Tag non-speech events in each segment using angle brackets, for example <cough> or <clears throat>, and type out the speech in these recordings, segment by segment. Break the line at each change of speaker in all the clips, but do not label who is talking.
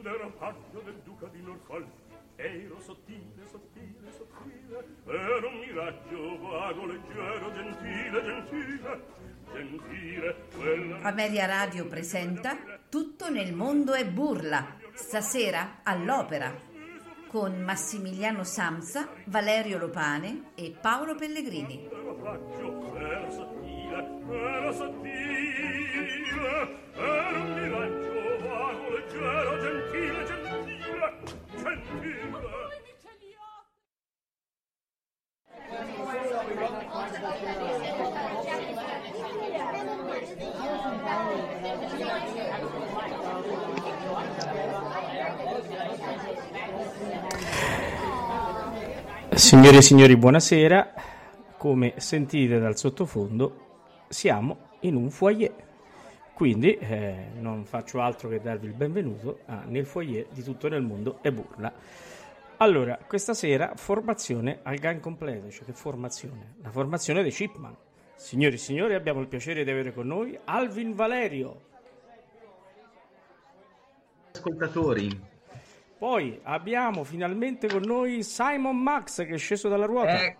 quando ero paggio del duca di Norfolk ero sottile, sottile, sottile ero un miraggio vago, leggero, gentile, gentile gentile quella
Ameria Radio presenta Tutto nel mondo è burla, stasera all'opera, con Massimiliano Samsa, Valerio Lopane e Paolo Pellegrini.
ero sottile ero sottile ero un miraggio
Signore e signori, buonasera. Come sentite dal sottofondo, siamo in un foyer. Quindi eh, non faccio altro che darvi il benvenuto a- nel foyer di tutto nel mondo e burla. Allora, questa sera formazione al gang completo, cioè che formazione? La formazione dei Chipman. Signori e signori, abbiamo il piacere di avere con noi Alvin Valerio.
ascoltatori.
Poi abbiamo finalmente con noi Simon Max che è sceso dalla ruota.
Eh,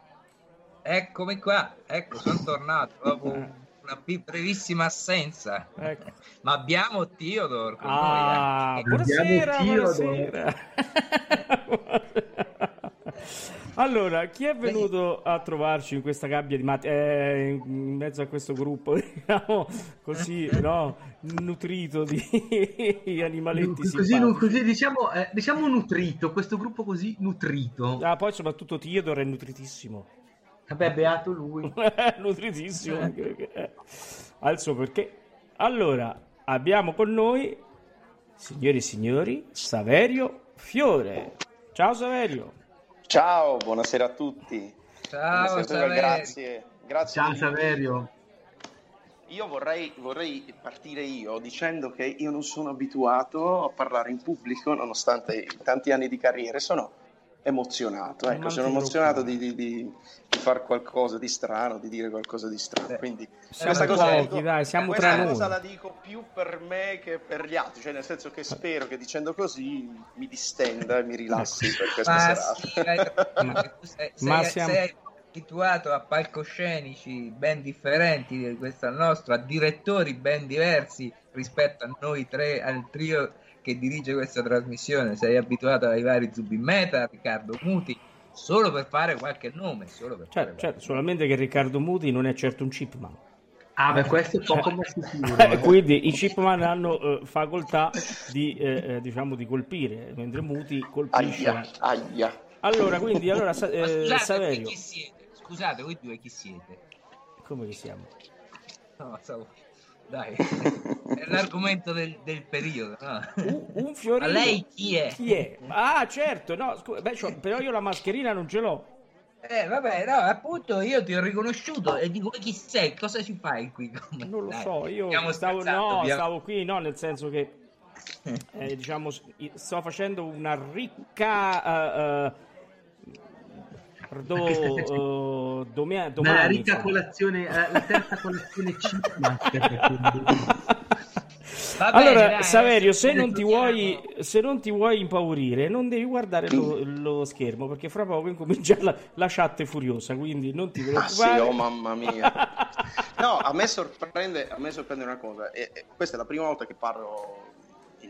eccomi qua, ecco, sono tornato dopo una pi- brevissima assenza.
Ecco. <laughs>
Ma abbiamo Theodore con
Ah,
noi. eh.
buonasera,
Abbiamo
buonasera. <laughs> <laughs> allora, chi è venuto a trovarci in questa gabbia di matti, eh, in mezzo a questo gruppo, <laughs> diciamo, così, no, nutrito di <laughs> animaletti
Così, così diciamo, eh, diciamo nutrito, questo gruppo così nutrito.
Ah, poi soprattutto Theodore è nutritissimo.
Vabbè, beato lui. <laughs>
nutritissimo perché eh, suo perché. Allora, abbiamo con noi, signori e signori, Saverio Fiore. Ciao Saverio.
Ciao, buonasera a tutti.
Ciao,
Buonasera,
Saverio.
grazie. Grazie.
Ciao Saverio.
Io vorrei, vorrei partire io dicendo che io non sono abituato a parlare in pubblico nonostante i tanti anni di carriera. Sono emozionato, ecco, sono emozionato di, di, di, di fare qualcosa di strano, di dire qualcosa di strano.
Beh,
Quindi
siamo
questa cosa,
pochi,
la dico-
dai, siamo
questa
tra
cosa
noi.
la dico più per me che per gli altri, cioè nel senso che spero che dicendo così mi distenda e mi rilassi per questa
Ma
serata.
sì, hai ragione,
Ma- <laughs>
tu sei,
ma
sei-
siamo-
sei abituato a palcoscenici ben differenti di questo al nostro, a direttori ben diversi rispetto a noi tre, al trio che dirige questa trasmissione. Sei abituato ai vari Zubimeta, a Riccardo Muti, solo per fare qualche nome, solo per fare
Certo, certo, solamente che Riccardo Muti non è certo un chipman.
Ah, beh, questo è poco ma sicuro.
Eh, <laughs> Quindi i chipman hanno eh, facoltà di, eh, eh, diciamo, di colpire, mentre Muti colpisce.
Aia, aia.
Allora, quindi, allora, eh,
scusate, voi
Saverio,
chi siete? Scusate, voi due chi siete?
come che siamo?
No, stavo- Dai, <laughs> è l'argomento del, del periodo, no?
Un, un fiorino.
Ma lei chi è?
Chi è? Ah, certo, no, scusa, beh, c'ho- però io la mascherina non ce l'ho.
Eh, vabbè, no, appunto io ti ho riconosciuto e dico chi sei, cosa ci fai qui? Come-
Non lo
Dai,
so, io stavo, no,
abbiamo-
stavo qui, no, nel senso che <laughs> eh, diciamo, sto facendo una ricca eh, eh, do, eh, domia-
Ma
domani,
la ricca
insomma.
colazione, eh, la terza colazione
bene,
Allora,
dai,
Saverio, se non, vuoi, se non ti vuoi impaurire, non devi guardare lo, lo schermo perché fra poco incomincia la, la chat è furiosa. Quindi non ti
Ah sì,
preoccupare.
oh mamma mia. No, a me sorprende, a me sorprende una cosa, e- e questa è la prima volta che parlo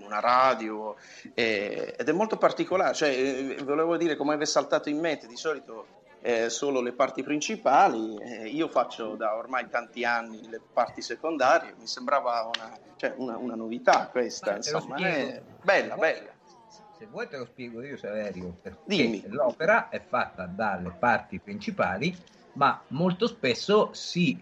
una radio e- ed è molto particolare, cioè eh, volevo dire come avesse saltato in mente, di solito eh, solo le parti principali, eh, io faccio da ormai tanti anni le parti secondarie, mi sembrava una, cioè, una, una novità questa, insomma, è bella, bella.
Se vuoi te lo spiego io, Saverio, perché
Dimmi.
l'opera è fatta dalle parti principali, ma molto spesso si,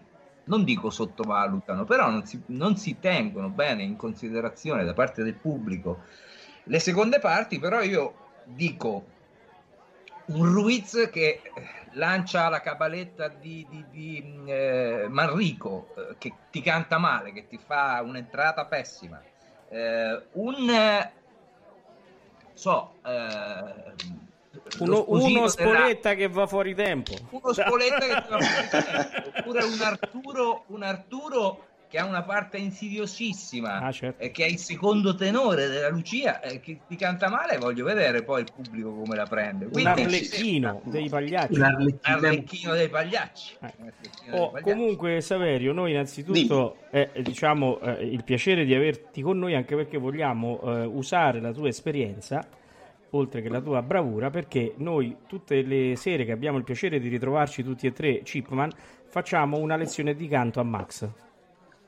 non dico sottovalutano, però non si, non si tengono bene in considerazione da parte del pubblico le seconde parti, però io dico un Ruiz che eh, lancia la cabaletta di, di- di, eh, Manrico, eh, che ti canta male, che ti fa un'entrata pessima, eh, un eh, so eh,
Uno, uno
della-
spoletta che va fuori tempo.
uno spoletta che va fuori tempo, oppure un Arturo un Arturo che ha una parte insidiosissima,
Ah, certo.
e che è il secondo tenore della Lucia, e che ti canta male, voglio vedere poi il pubblico come la prende.
Un
Quindi-
arlecchino dei pagliacci.
Un arlecchino.
Arlecchino dei pagliacci.
Eh.
Dei
Oh, comunque Saverio, noi innanzitutto eh, diciamo eh, il piacere di averti con noi anche perché vogliamo eh, usare la tua esperienza oltre che la tua bravura perché noi tutte le sere che abbiamo il piacere di ritrovarci tutti e tre Chipman facciamo una lezione di canto a Max.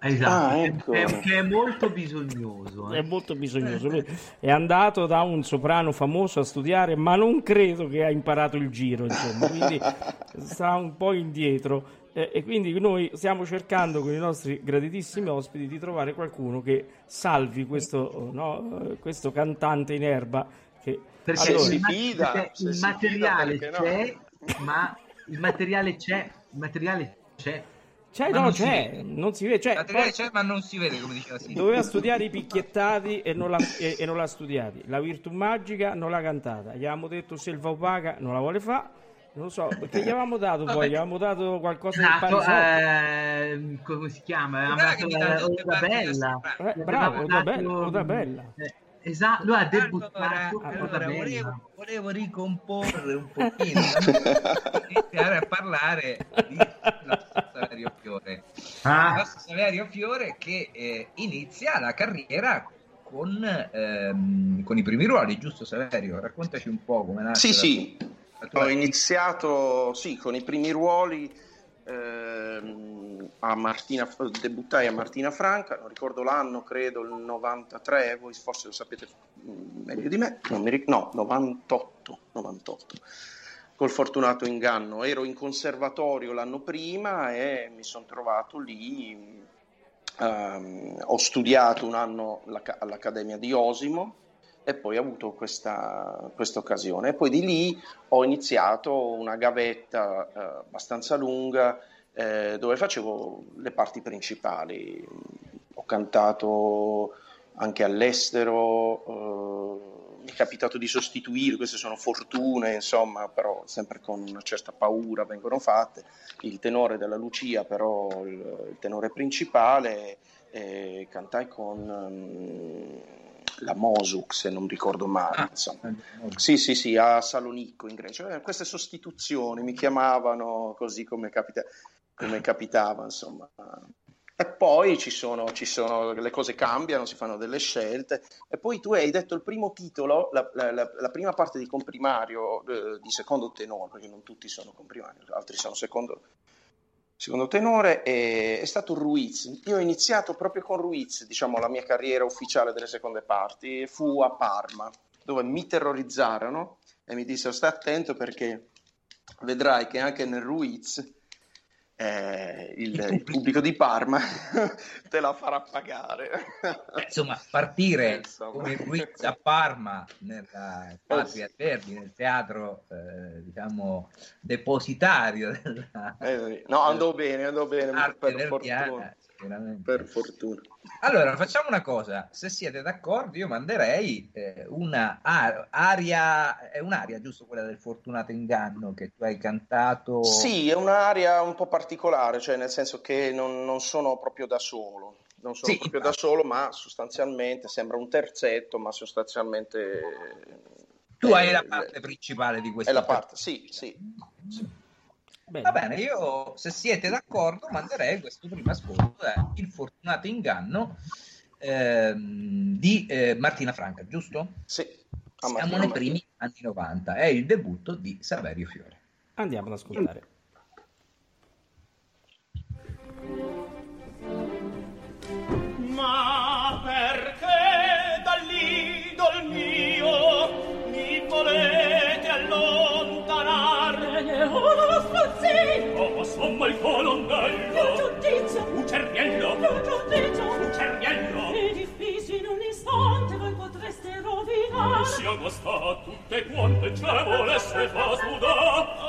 Esatto,
Ah,
che-
ecco.
che è molto bisognoso.
È
eh.
molto bisognoso. Lui è andato da un soprano famoso a studiare, ma non credo che ha imparato il giro, insomma, quindi <laughs> sta un po' indietro. Eh, e quindi noi stiamo cercando con i nostri graditissimi ospiti di trovare qualcuno che salvi questo, no, questo cantante in erba. Che...
Perché
Allora,
si
il,
fida,
perché il
si
materiale
fida, perché no?
c'è, ma il materiale c'è, il materiale c'è.
c'è,
Ma
no,
non si
c'è,
vede.
non si vede. Cioè,
Il materiale
poi-
c'è, ma non si vede, come diceva Silvio.
Doveva studiare i picchiettati e non, l'ha, e, e non l'ha studiati. La virtù magica non l'ha cantata. Gli avevamo detto selva opaca non la vuole fare. Non lo so, perché gli avevamo dato poi, gli avevamo dato qualcosa
Esatto,
parisotto.
eh, come si chiama?
Che
dato la Bella.
Eh, bravo,
Aveva
Oda
dato-
Bella, Oda Bella.
eh, esatto, lui ha
Allora,
debuttato
allora,
Bella.
volevo, volevo ricomporre un pochino <laughs> iniziare a parlare di Saverio Fiore
Ah,
nostro Saverio Fiore che eh, inizia la carriera con, ehm, con i primi ruoli, giusto Saverio? Raccontaci un po' come nasce
Sì,
la-
sì,
la tua-
ho iniziato sì, con i primi ruoli ehm, a Martina, debuttai a Martina Franca, non ricordo l'anno, credo il 93, voi forse lo sapete mm, meglio di me, ric- no, 98, 98. Col fortunato inganno, ero in conservatorio l'anno prima e mi sono trovato lì, ehm, ho studiato un anno all'Ac- all'Accademia di Osimo e poi ho avuto questa occasione. E poi di lì ho iniziato una gavetta eh, abbastanza lunga eh, dove facevo le parti principali. Ho cantato anche all'estero, eh, mi è capitato di sostituire, queste sono fortune, insomma, però sempre con una certa paura vengono fatte. Il tenore della Lucia, però il, il tenore principale, cantai con ehm, la Mosuk, se non ricordo male.
Ah,
insomma. Sì, sì, sì, a Salonicco in Grecia. Eh, queste sostituzioni mi chiamavano così come, capita- come capitava, insomma. E poi ci sono, ci sono, le cose cambiano, si fanno delle scelte. E poi tu hai detto il primo titolo, la, la- la- la prima parte di comprimario eh, di secondo tenore, perché non tutti sono comprimario, altri sono secondo, secondo tenore, e- è stato Ruiz. Io ho iniziato proprio con Ruiz, diciamo, la mia carriera ufficiale delle seconde parti, fu a Parma, dove mi terrorizzarono e mi dissero stai attento perché vedrai che anche nel Ruiz eh, il, il pubblico di Parma <laughs> te la farà pagare.
Eh, insomma, partire
Insomma.
come Ruiz a Parma, nella Patria Verdi, nel teatro, eh, diciamo, depositario della
Eh, no, andò bene, andò bene, per
verdiana,
fortuna.
Sicuramente.
Per fortuna.
Allora, facciamo una cosa, se siete d'accordo, io manderei eh, una aria, è un'aria, giusto quella del fortunato inganno che tu hai cantato?
Sì, è un'area un po' particolare, cioè nel senso che non, non sono proprio da solo, non sono
Sì,
proprio da solo, ma sostanzialmente sembra un terzetto, ma sostanzialmente
Tu
eh,
hai la parte principale di questo
È la parte, sì, sì.
Bene.
Va bene, io se siete d'accordo manderei questo primo ascolto, eh, Il fortunato inganno ehm, di eh, Martina Franca, giusto?
sì.
Siamo nei primi anni 90, è il debutto di Saverio Fiore.
Andiamo ad ascoltare.
siamo sta tutte quante ce la volesse fa sudà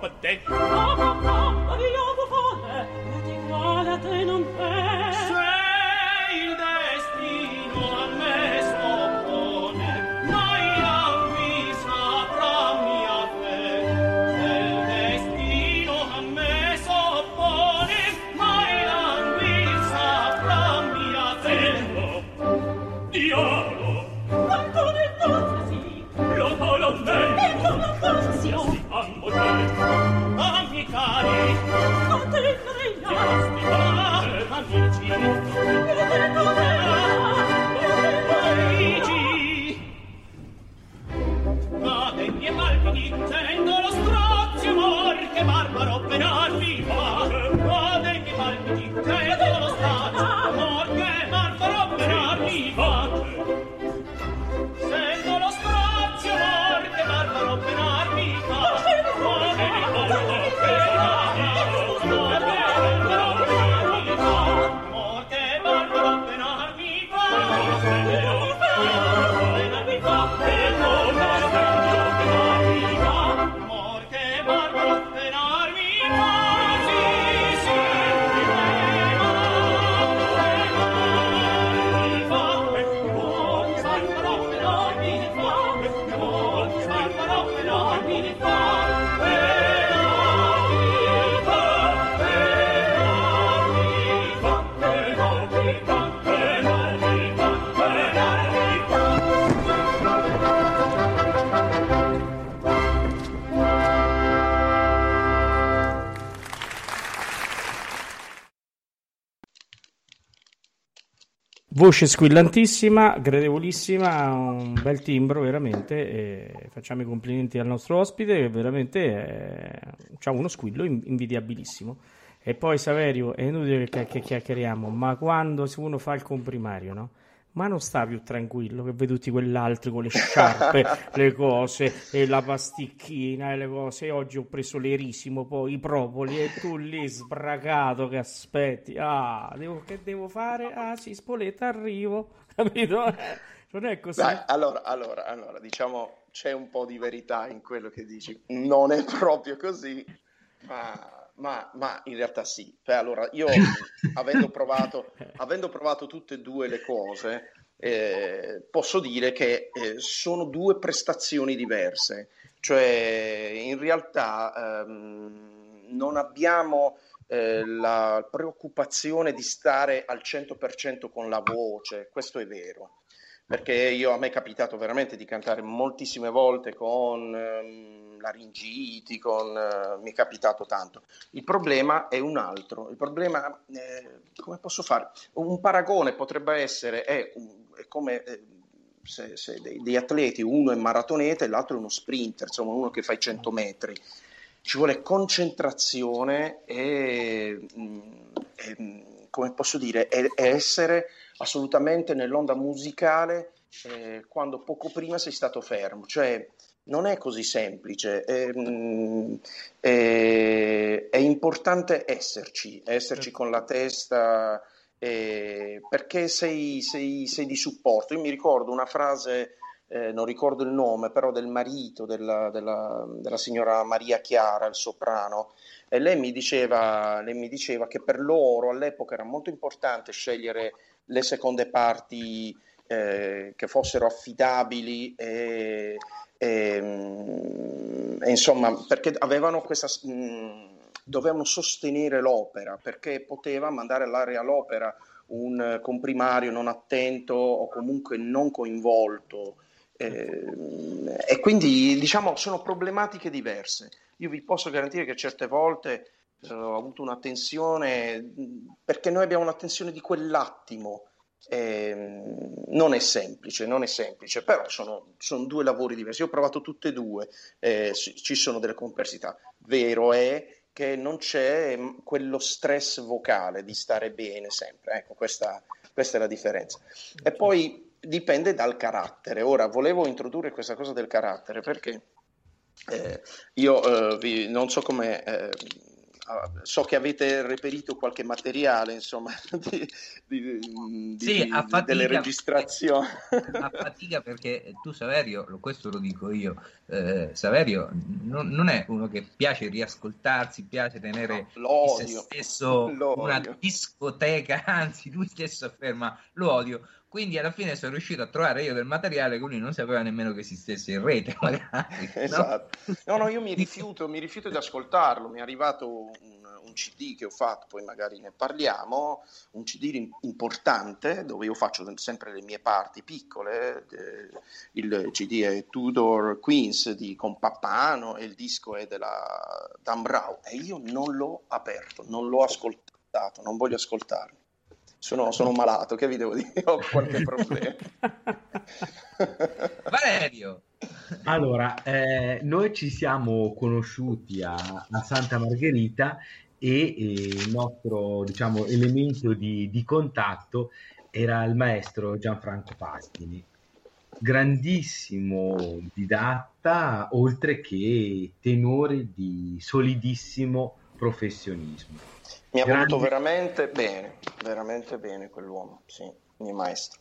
mi
un
po' Voce squillantissima, gradevolissima, un bel timbro veramente. Facciamo i complimenti al nostro ospite che veramente ha uno squillo invidiabilissimo. E poi Saverio, è inutile che chiacchieriamo, ma quando uno fa il comprimario, no? Ma non sta più tranquillo che vedi tutti quell'altro con le sciarpe, <laughs> le cose e la pasticchina e le cose. E oggi ho preso l'erissimo, poi i propoli e tu lì sbracato che aspetti. Ah, devo, che devo fare? Ah, sì, Spoletta, arrivo. <laughs> Capito? Non è così.
Dai, allora, allora, allora, diciamo c'è un po' di verità in quello che dici. Non è proprio così, ma ma, ma, in realtà sì. Beh, allora, io <laughs> avendo provato, avendo provato tutte e due le cose, eh, posso dire che eh, sono due prestazioni diverse. Cioè, in realtà ehm, non abbiamo eh, la preoccupazione di stare al 100% con la voce, questo è vero perché io, a me è capitato veramente di cantare moltissime volte con ehm, laringiti, con, eh, mi è capitato tanto. Il problema è un altro, il problema, eh, come posso fare? Un paragone potrebbe essere, è, è come... Eh, se, se dei, dei, atleti, uno è maratoneta e l'altro è uno sprinter, insomma uno che fa i 100 metri. Ci vuole concentrazione e, mm, e come posso dire, è, è essere assolutamente nell'onda musicale eh, quando poco prima sei stato fermo, cioè non è così semplice, è, ehm, è, è importante esserci, esserci con la testa, eh, perché sei, sei, sei, di supporto. Io mi ricordo una frase, eh, non ricordo il nome, però del marito della, della, della signora Maria Chiara, il soprano, e lei mi, diceva, lei mi diceva che per loro all'epoca era molto importante scegliere le seconde parti eh, che fossero affidabili e, e, mm, e, insomma perché avevano questa mh, mm, dovevano sostenere l'opera perché poteva mandare all'area l'opera un comprimario non attento o comunque non coinvolto. Eh, e quindi diciamo sono problematiche diverse. Io vi posso garantire che certe volte eh, ho avuto una tensione perché noi abbiamo una tensione di quell'attimo. Eh, non è semplice, non è semplice, però sono, sono, due lavori diversi. Io ho provato tutte e due, eh, ci sono delle complessità. Vero è che non c'è mm, quello stress vocale di stare bene sempre. Ecco, questa, questa è la differenza. E poi dipende dal carattere. Ora, volevo introdurre questa cosa del carattere perché eh, io eh, vi, non so come eh, so che avete reperito qualche materiale, insomma, <laughs> di, di, di,
sì, fatica,
delle registrazioni.
A fatica perché tu, Saverio, questo lo dico io, eh, Saverio non, non, è uno che piace riascoltarsi, piace tenere
no,
se stesso
l'odio.
una discoteca, <laughs> anzi lui stesso afferma l'odio quindi alla fine sono riuscito a trovare io del materiale che lui non sapeva nemmeno che esistesse in rete <laughs> magari,
esatto. no? no io mi rifiuto mi rifiuto di ascoltarlo. Mi è arrivato un, un, CD che ho fatto poi magari ne parliamo. Un CD importante dove io faccio sempre le mie parti piccole. Il CD è Tudor Queens di Compappano e il disco è della Dan Brown. E io non l'ho aperto non l'ho ascoltato non voglio ascoltarlo sono, sono malato, che vi devo dire? <laughs> Ho qualche problema. <laughs>
Valerio!
Allora, eh, noi ci siamo conosciuti a, a Santa Margherita e, e, il nostro diciamo, elemento di, di, contatto era il maestro Gianfranco Pastini, grandissimo didatta, oltre che tenore di solidissimo professionismo.
Mi ha Grande... voluto veramente bene, veramente bene quell'uomo, sì, il mio maestro.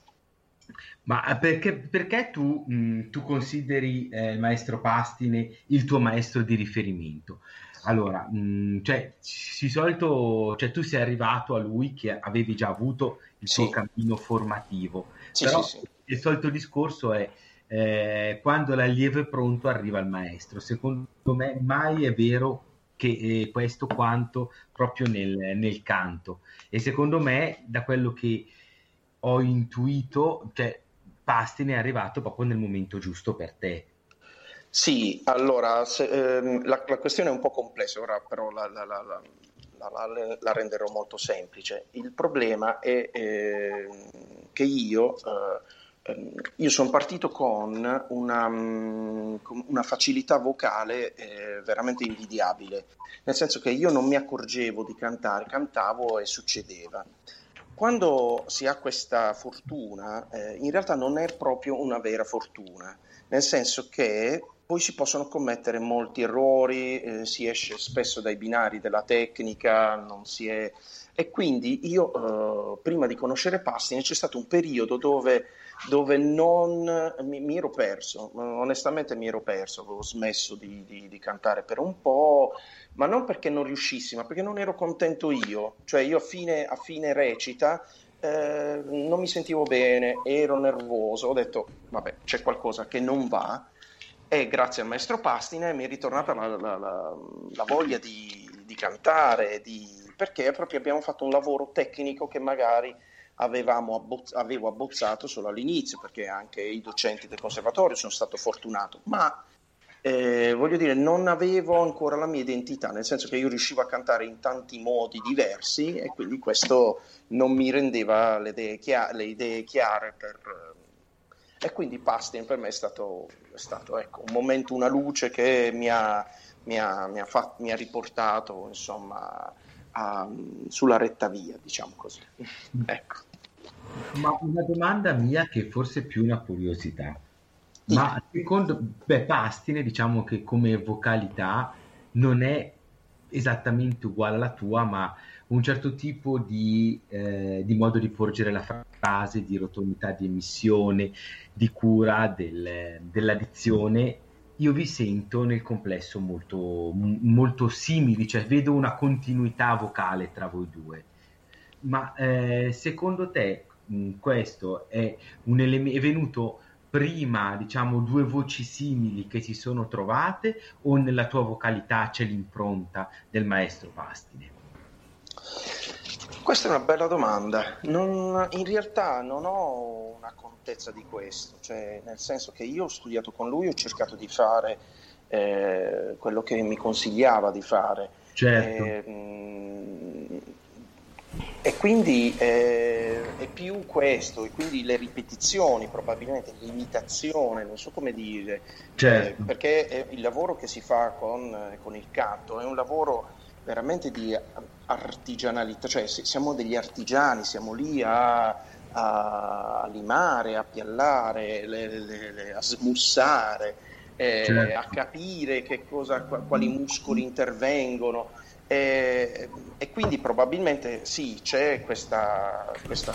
Ma perché, perché tu, mh, tu, consideri eh, il maestro Pastine il tuo maestro di riferimento? Allora, mh, cioè, solito cioè, tu sei arrivato a lui che avevi già avuto il suo cammino formativo,
sì,
però
sì, sì.
il solito discorso è eh, quando l'allievo è pronto arriva il maestro. Secondo me mai è vero che eh, questo quanto proprio nel, nel, canto. E secondo me, da quello che ho intuito, cioè, Pastine è arrivato proprio nel momento giusto per te.
Sì, allora, se, ehm, la, la, questione è un po' complessa, ora però la, la, la renderò molto semplice. Il problema è eh, che io... Eh, io sono partito con una, mm, una facilità vocale eh, veramente invidiabile, nel senso che io non mi accorgevo di cantare, cantavo e succedeva. Quando si ha questa fortuna, eh, in realtà non è proprio una vera fortuna, nel senso che poi si possono commettere molti errori, eh, si esce spesso dai binari della tecnica, non si è... e quindi io, eh, prima di conoscere Pastine, c'è stato un periodo dove dove non mi, mi, ero perso, onestamente mi ero perso, avevo smesso di, di, di, cantare per un po', ma non perché non riuscissi, ma perché non ero contento io, cioè io a fine, a fine recita eh, non mi sentivo bene, ero nervoso, ho detto vabbè c'è qualcosa che non va. E grazie al maestro Pastine mi è ritornata la, la, la, la voglia di, di cantare, perché proprio abbiamo fatto un lavoro tecnico che magari abbozz- avevo abbozzato solo all'inizio, perché anche i docenti del conservatorio sono stato fortunato, ma eh, voglio dire, non avevo ancora la mia identità, nel senso che io riuscivo a cantare in tanti modi diversi e quindi questo non mi rendeva le idee, chia- le idee chiare per... E quindi Pastin per me è stato, è stato ecco, un momento, una luce che mi ha, mi ha, mi ha, fatto, mi ha riportato insomma, a, sulla retta via, diciamo così. ecco.
Ma una domanda mia che forse è più una curiosità. Ma secondo beh, Pastine, diciamo che come vocalità non è esattamente uguale alla tua, ma un certo tipo di, eh, di modo di porgere la frase, di rotondità di emissione, di cura del, della dizione, io vi sento nel complesso molto, molto simili, cioè vedo una continuità vocale tra voi due. Ma eh, secondo te questo è, un elem- è venuto prima, diciamo, due voci simili che si sono trovate o nella tua vocalità c'è l'impronta del maestro Pastine?
Questa è una bella domanda. Non, in realtà non ho una contezza di questo, cioè, nel senso che io ho studiato con lui, ho cercato di fare eh, quello che mi consigliava di fare.
Certo.
Eh, mh, e quindi eh, è più questo, e quindi le ripetizioni, probabilmente l'imitazione, non so come dire,
certo.
eh, perché il lavoro che si fa con, eh, con, il canto è un lavoro veramente di artigianalità, cioè siamo degli artigiani, siamo lì a, a, limare, a piallare, le, le, le, a smussare, eh, certo. a capire che cosa, quali muscoli intervengono E, e quindi probabilmente sì, c'è questa, questa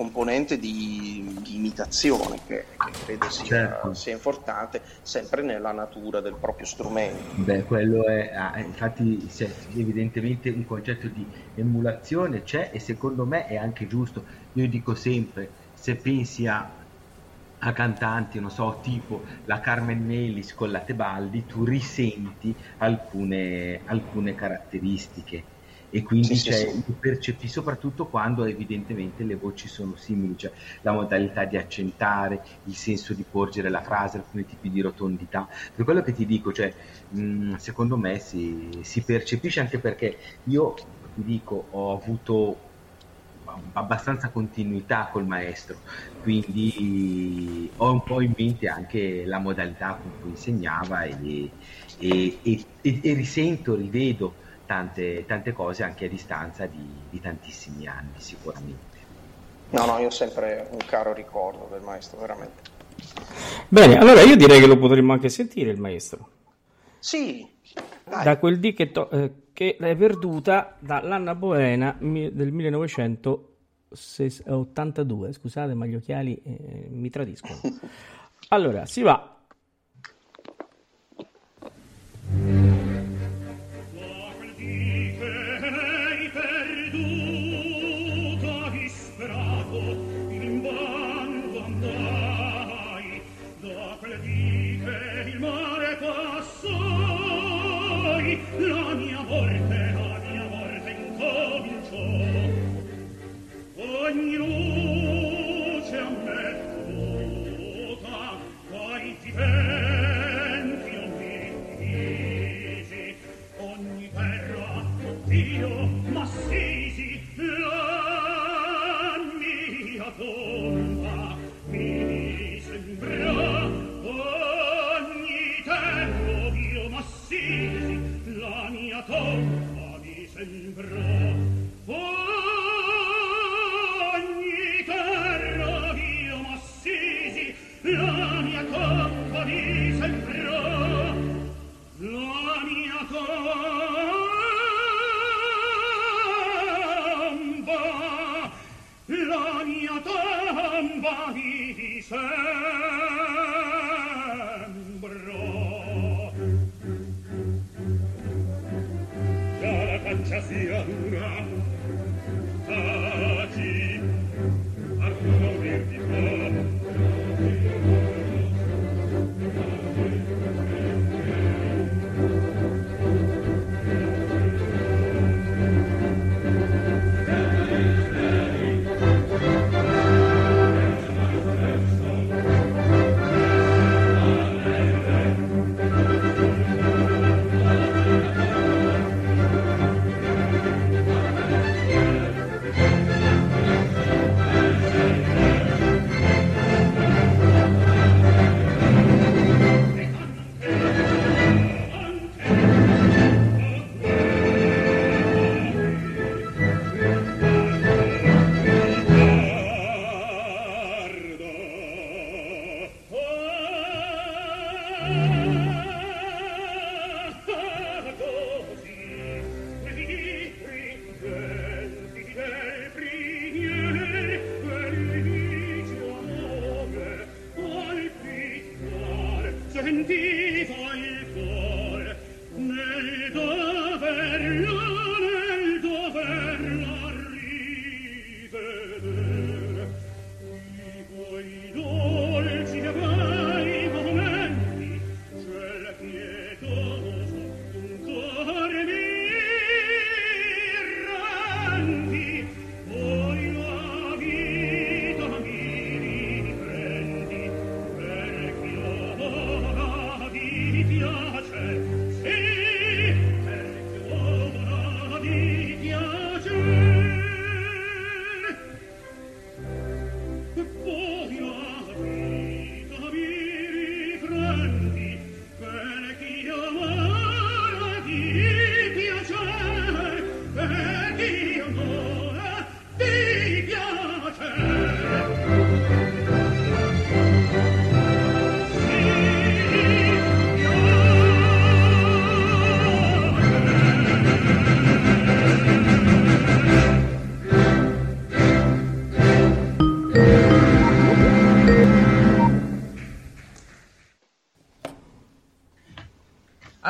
componente di, di imitazione che, che credo sia,
Certo.
sia importante, sempre nella natura del proprio strumento.
Beh, quello è, ah, infatti c'è evidentemente un concetto di emulazione c'è e secondo me è anche giusto. Io dico sempre, se pensi a, a cantanti, non so, tipo la Carmen Melis con la Tebaldi, tu risenti alcune, alcune caratteristiche e quindi
Sì,
c'è-
sì.
lo percepi soprattutto quando evidentemente le voci sono simili, cioè la modalità di accentare, il senso di porgere la frase, alcuni tipi di rotondità. Per quello che ti dico, cioè, mh, secondo me si, si percepisce anche perché io ti dico, ho avuto abbastanza continuità col maestro, quindi ho un po' in mente anche la modalità con cui insegnava e- e- e- e risento, rivedo tante, tante cose anche a distanza di, di tantissimi anni sicuramente.
No, no, io ho sempre un caro ricordo del maestro, veramente.
Bene, allora io direi che lo potremmo anche sentire il maestro.
Sì, dai.
Da quel dì che, to- eh, che l'hai perduta dall'Anna Boena mi- del 1982. Scusate, ma gli occhiali eh, mi tradiscono. <laughs> Allora, si va.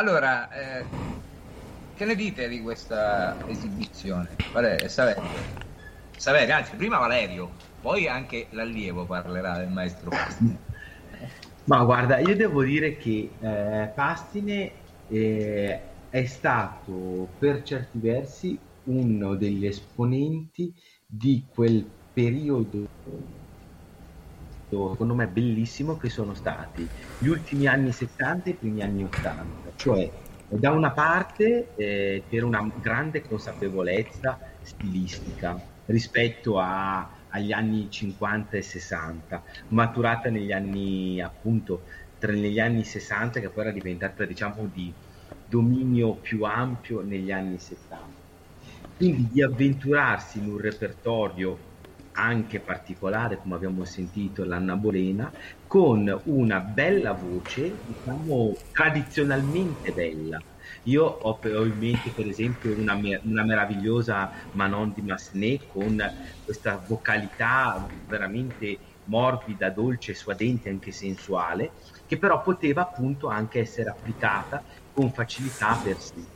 Allora, eh, che ne dite di questa esibizione? Vale, Saverio. Saverio, anzi, prima Valerio, poi anche l'allievo parlerà del maestro Pastine. <laughs>
Ma guarda, io devo dire che eh, Pastine eh, è stato per certi versi uno degli esponenti di quel periodo secondo me bellissimo che sono stati gli ultimi anni 70 e i primi anni 80 cioè da una parte eh, per una grande consapevolezza stilistica rispetto a, agli anni 50 e 60 maturata negli anni appunto tra, negli anni 60 che poi era diventata diciamo di dominio più ampio negli anni 70 quindi di avventurarsi in un repertorio anche particolare, come abbiamo sentito, l'Anna Bolena, con una bella voce, diciamo, tradizionalmente bella. Io ho, in mente, per esempio, una, una meravigliosa Manon di Massenet con questa vocalità veramente morbida, dolce, suadente, anche sensuale, che però poteva appunto anche essere applicata con facilità per sì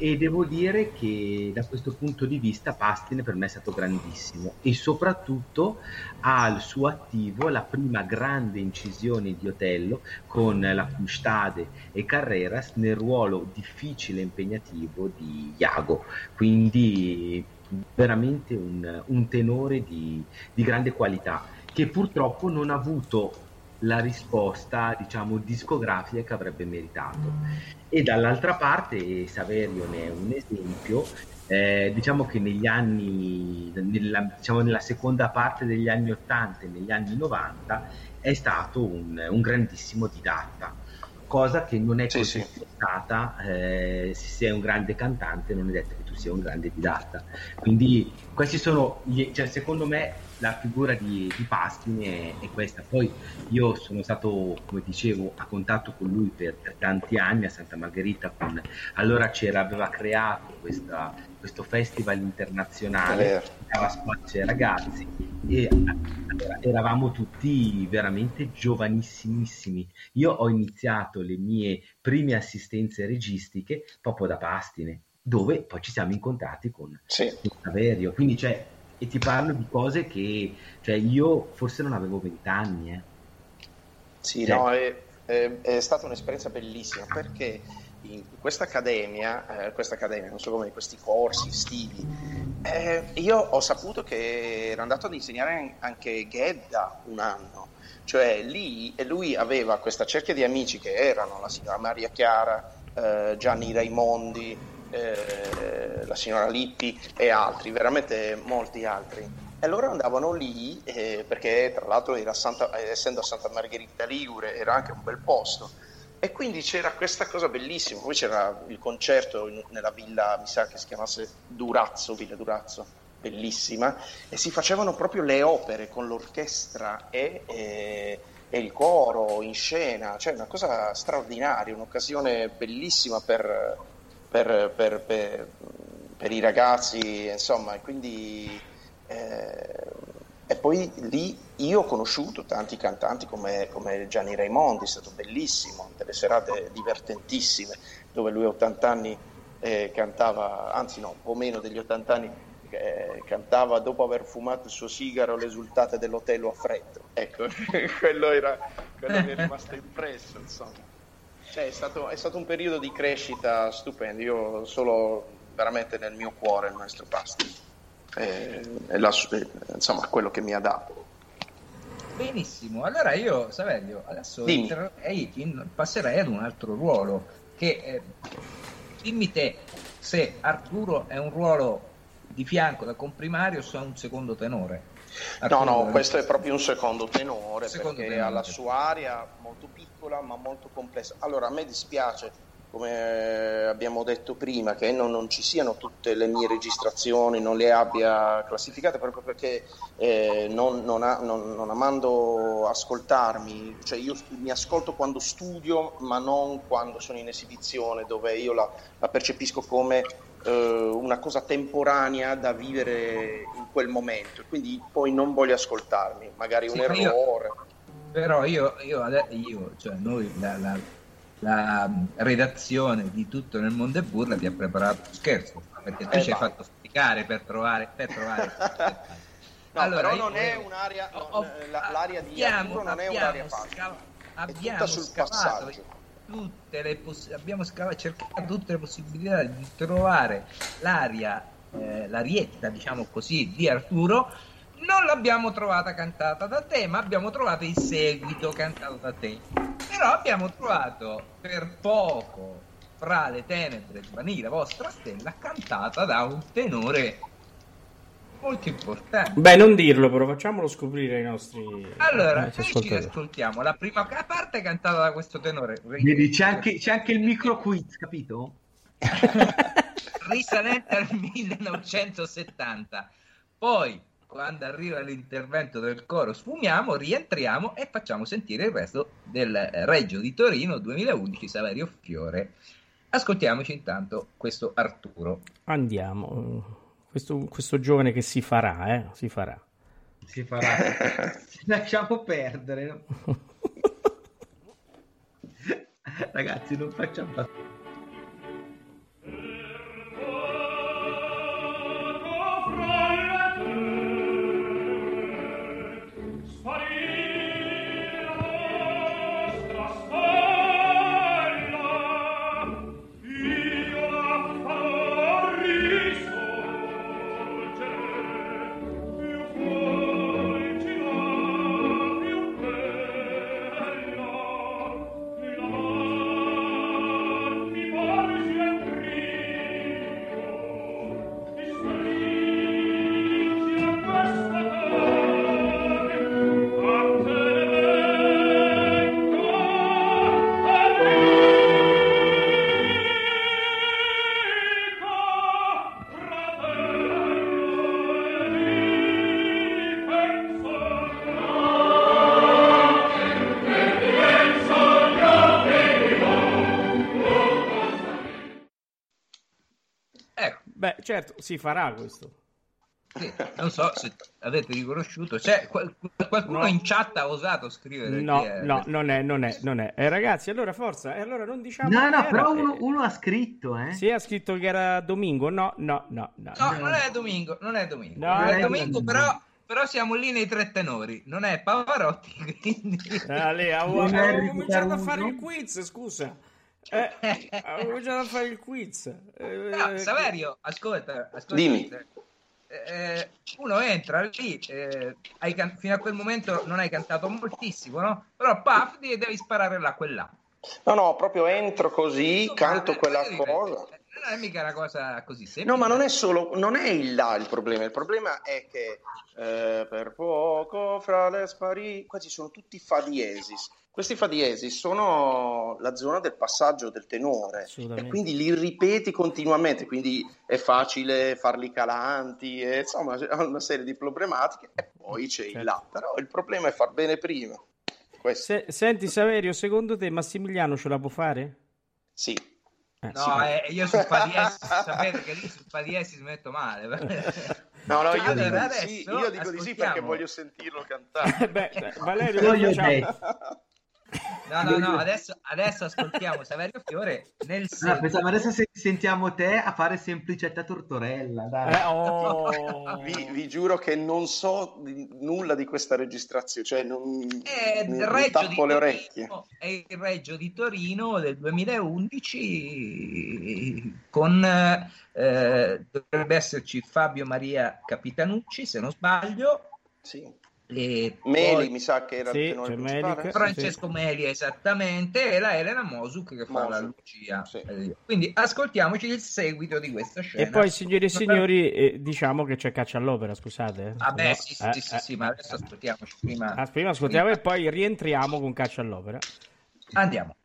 e devo dire che da questo punto di vista Pastine per me è stato grandissimo e soprattutto ha al suo attivo la prima grande incisione di Otello con la Custade e Carreras nel ruolo difficile e impegnativo di Iago. Quindi veramente un, un tenore di, di grande qualità che purtroppo non ha avuto la risposta, diciamo, discografica che avrebbe meritato. E dall'altra parte, Saverio ne è un esempio, eh, diciamo che negli anni, nella, diciamo nella seconda parte degli anni 80 e negli anni 90 è stato un, un grandissimo didatta, cosa che non è
sì,
così
sì.
stata, eh, se sei un grande cantante non è detto che tu sia un grande didatta. Quindi questi sono, gli, cioè, secondo me, la figura di, di Pastini è, è, questa. Poi io sono stato, come dicevo, a contatto con lui per, per tanti anni a Santa Margherita. Con, allora c'era, aveva creato questa, questo festival internazionale, dava spazio ai ragazzi e allora, eravamo tutti veramente giovanissimissimi. Io ho iniziato le mie prime assistenze registiche proprio da Pastine dove poi ci siamo incontrati con,
sì.
con Saverio. Quindi, cioè, e ti parlo di cose che cioè io forse non avevo vent'anni. Eh.
Sì, cioè. no, è, è, è, stata un'esperienza bellissima perché in questa accademia, eh, questa accademia, non so come, questi corsi estivi, eh, io ho saputo che era andato ad insegnare anche Gedda un anno, cioè lì lui aveva questa cerchia di amici che erano la signora Maria Chiara, eh, Gianni Raimondi, eh, la signora Lippi e altri, veramente molti altri. E loro andavano lì eh, perché tra l'altro Santa, essendo a Santa Margherita Ligure era anche un bel posto e quindi c'era questa cosa bellissima, poi c'era il concerto in, nella villa, mi sa che si chiamasse Durazzo, Villa Durazzo, bellissima, e si facevano proprio le opere con l'orchestra e, e, e il coro in scena, cioè una cosa straordinaria, un'occasione bellissima per, per, per, per, i ragazzi, insomma, e quindi eh, e poi lì io ho conosciuto tanti cantanti come, come, Gianni Raimondi, è stato bellissimo, delle serate divertentissime, dove lui a 80 anni eh, cantava, anzi no, un po' meno degli 80 anni, eh, cantava dopo aver fumato il suo sigaro l'esultate dell'hotel a freddo. Ecco, <laughs> quello, era, quello mi è rimasto impresso, insomma. Cioè, è, stato, è stato un periodo di crescita stupendo, io solo veramente nel mio cuore il maestro Pasti, è la, insomma quello che mi ha dato.
Benissimo, allora io Saverio adesso entrerei, passerei ad un altro ruolo che eh, dimmi te se Arturo è un ruolo di fianco da comprimario o se è un secondo tenore.
Arturo, no, no, questo è proprio un secondo tenore secondo perché tenore. ha la sua aria molto piccola ma molto complessa. Allora, a me dispiace, come abbiamo detto prima, che non, non ci siano tutte le mie registrazioni, non le abbia classificate proprio perché eh, non, non, ha, non, amando ascoltarmi, cioè io mi ascolto quando studio ma non quando sono in esibizione dove io la, la percepisco come eh, una cosa temporanea da vivere in quel momento, quindi poi non voglio ascoltarmi, magari un sì, errore.
Io, però io, io, io cioè noi la, la, la redazione di Tutto nel mondo è burla ti ha preparato uno scherzo, perché tu
Eh,
ci hai
va.
fatto spiegare per trovare... Per trovare <laughs>
No, però non è un'area,
ho-
no, la- l'area di
abbiamo-
Arturo non è un'area facile.
scava- abbiamo
sul
scavato
passaggio.
tutte le poss- abbiamo scava- cercato tutte le possibilità di trovare l'aria, eh, l'arietta, diciamo così, di Arturo. Non l'abbiamo trovata cantata da te, ma abbiamo trovato il seguito cantato da te. Però abbiamo trovato per poco fra le tenebre svanì la vostra stella cantata da un tenore molto importante.
Beh, non dirlo, però facciamolo scoprire ai nostri,
Allora,
nostri
noi ci ascoltiamo la prima parte cantata da questo tenore.
Vedi, c'è anche, c'è anche il micro quiz, capito?
risalente al 1970. Poi, quando arriva l'intervento del coro, sfumiamo, rientriamo e facciamo sentire il resto del Reggio di Torino 2011 Saverio Fiore. Ascoltiamoci intanto questo Arturo.
Andiamo. Questo, questo giovane che si farà, eh? Si farà.
Si farà. <laughs> Lasciamo perdere. <laughs> Ragazzi, non facciamo
certo, si farà questo.
sì, non so se avete riconosciuto. C'è qual- qualcuno
No.
in chat ha osato scrivere
No,
è
no, non è, non è, non è. Eh, ragazzi, allora forza, e allora non diciamo
No, no, però
eh.
uno, uno ha scritto, eh.
Sì, ha scritto che era Domingo. No, no, no, no.
No, non è Domingo, non è Domingo.
No,
non è
è
Domingo,
Domingo.
però, però siamo lì nei tre tenori. Non è Pavarotti, <laughs> quindi...
Ah, lì, avevo, avevo cominciato a fare il quiz, scusa. Eh, avevo cominciato a fare il quiz. Eh,
No, Saverio, ascolta, ascolta.
Dimmi.
Eh, uno entra lì, eh, hai can- fino a quel momento non hai cantato moltissimo, no? Però paf, devi, devi sparare là, quella.
No, no, proprio entro così,
Insomma,
canto
eh,
quella cosa.
eh, Non è mica una cosa così semplice.
No, ma non è solo, non è il là il problema, il problema è che eh, per poco fra le spari, qua ci sono tutti fa diesis. Questi fa diesis sono la zona del passaggio del tenore e quindi li ripeti continuamente, quindi è facile farli calanti, e, insomma c'è una serie di problematiche e poi c'è il
Certo.
là, però il problema è far bene prima.
Se- senti, Saverio, secondo te Massimiliano ce la può fare?
sì.
Eh,
No,
sì.
eh, io sul fa sapete che lì sul fa diesis mi metto male.
No, no, io <laughs>
Allora,
dico sì, io dico di sì perché voglio sentirlo cantare. <laughs>
Beh, eh, Valerio,
Io
lo
No, no, no, adesso, adesso ascoltiamo Saverio Fiore nel
Ah,
seguito.
pensavo adesso se sentiamo te a fare semplicetta tortorella, dai.
Eh, oh.
Vi, vi giuro che non so di- nulla di questa registrazione, cioè non
È
mi,
il
mi
Reggio di
tappo le orecchie.
Torino, è il Reggio di Torino del 2011 con eh, dovrebbe esserci Fabio Maria Capitanucci se non sbaglio
Sì.
E
Meli
poi
mi sa che era
Sì,
il tenore
c'è
principale.
Melic.
Francesco Meli esattamente e la Elena Mosuk che fa la
Mosuk,
Lucia
sì.
Eh, quindi ascoltiamoci il seguito di questa scena
E poi, signori e signori, eh, diciamo che c'è caccia all'opera, scusate. eh.
Vabbè,
No?
Ah, sì, sì,
Eh,
sì, sì,
eh.
sì, ma adesso ascoltiamoci prima.
Ah, prima ascoltiamo e poi rientriamo con caccia all'opera.
Andiamo.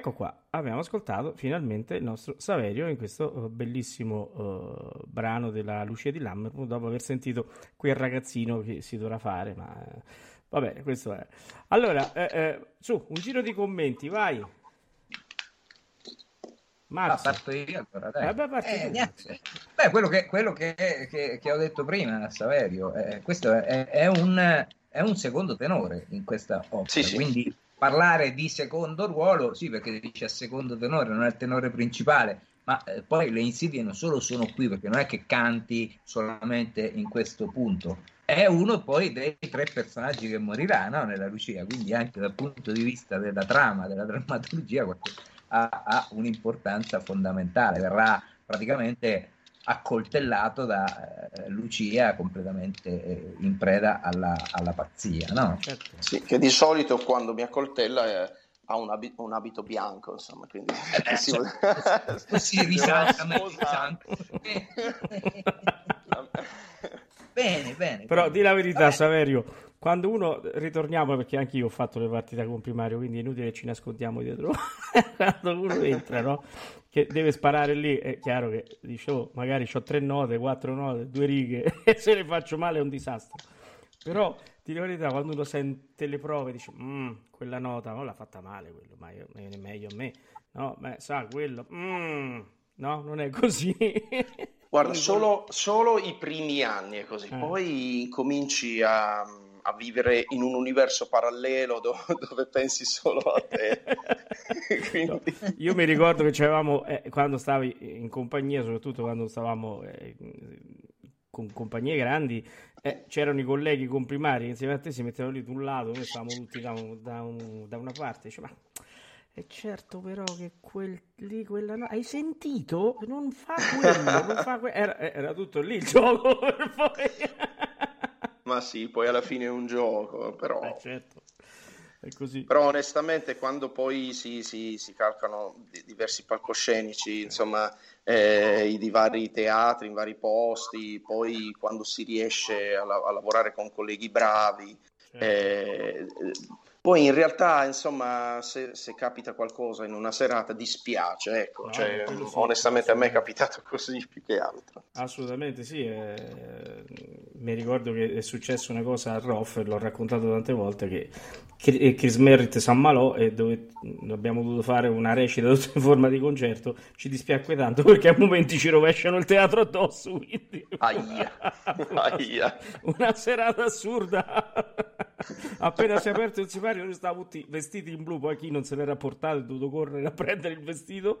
Ecco qua, abbiamo ascoltato finalmente il nostro Saverio in questo uh, bellissimo uh, brano della Lucia di Lammermoor dopo aver sentito quel ragazzino che si dovrà fare, ma eh, vabbè, questo è. Allora, eh, eh, su, un giro di commenti, vai.
Max. Ah, parto io allora, dai.
Eh, beh,
eh, beh, quello, che, quello che, che, che, ho detto prima, Saverio, eh, questo è, è, un, è, un, secondo tenore in questa opera, sì, sì. quindi parlare di secondo ruolo, sì, perché dice a secondo tenore, non è il tenore principale, ma eh, poi le insidie non solo sono qui, perché non è che canti solamente in questo punto, è uno poi dei tre personaggi che moriranno nella Lucia, quindi anche dal punto di vista della trama, della drammaturgia, ha, ha un'importanza fondamentale, verrà praticamente accoltellato da eh, Lucia completamente eh, in preda alla, alla pazzia. No?
Certo. Sì, che di solito quando mi accoltella è, ha un, abi- un, abito bianco, insomma, quindi
eh, si, cioè, si <laughs> risalta bene, bene.
Però di la verità, Vabbè. Saverio, quando uno ritorniamo, perché anche io ho fatto le partite con primario, quindi è inutile che ci nascondiamo dietro. <laughs> quando uno entra, no? Che deve sparare lì, è chiaro che dicevo, oh, magari ho tre note, quattro note, due righe <laughs> e se le faccio male è un disastro. Però ti dico la verità, quando uno sente le prove dice, mm, quella nota, non l'ha fatta male quello, ma io, è meglio a me. No, beh, sa, quello, mm, no, non è così.
Guarda, <laughs> solo, solo, i primi anni è così, eh. poi cominci a a vivere in un universo parallelo dove, <laughs> dove pensi solo a te. <laughs>
Quindi... no, io mi ricordo che c'eravamo, eh, quando stavi in compagnia, soprattutto quando stavamo eh, con compagnie grandi, eh, c'erano i colleghi comprimari insieme a te si mettevano lì da un lato, noi stavamo tutti da, un, da, un, da una parte, dice, ma è certo però che quel lì, quella no, hai sentito? Non fa quello, non fa que- era, era, tutto lì il gioco <laughs> per poi...
Ma sì, poi alla fine è un gioco, però...
Eh, certo. È così.
Però onestamente quando poi si, si, si calcano diversi palcoscenici, insomma, eh, di vari teatri, in vari posti, poi quando si riesce a, a lavorare con colleghi bravi, certo. eh, poi in realtà, insomma, se, se, capita qualcosa in una serata dispiace, ecco, no, cioè, onestamente a me è capitato <laughs> così più che altro.
Assolutamente sì, eh, mi ricordo che è successa una cosa a Roff, l'ho raccontato tante volte, che Chris Merritt si ammalò e dove abbiamo dovuto fare una recita <laughs> tutta in forma di concerto, ci dispiacque tanto perché a momenti ci rovesciano il teatro addosso, quindi... <laughs>
Aia, aia.
una serata assurda. <laughs> Appena si è aperto il sipario, noi stavamo tutti vestiti in blu. Poi chi non se l'era portato è dovuto correre a prendere il vestito.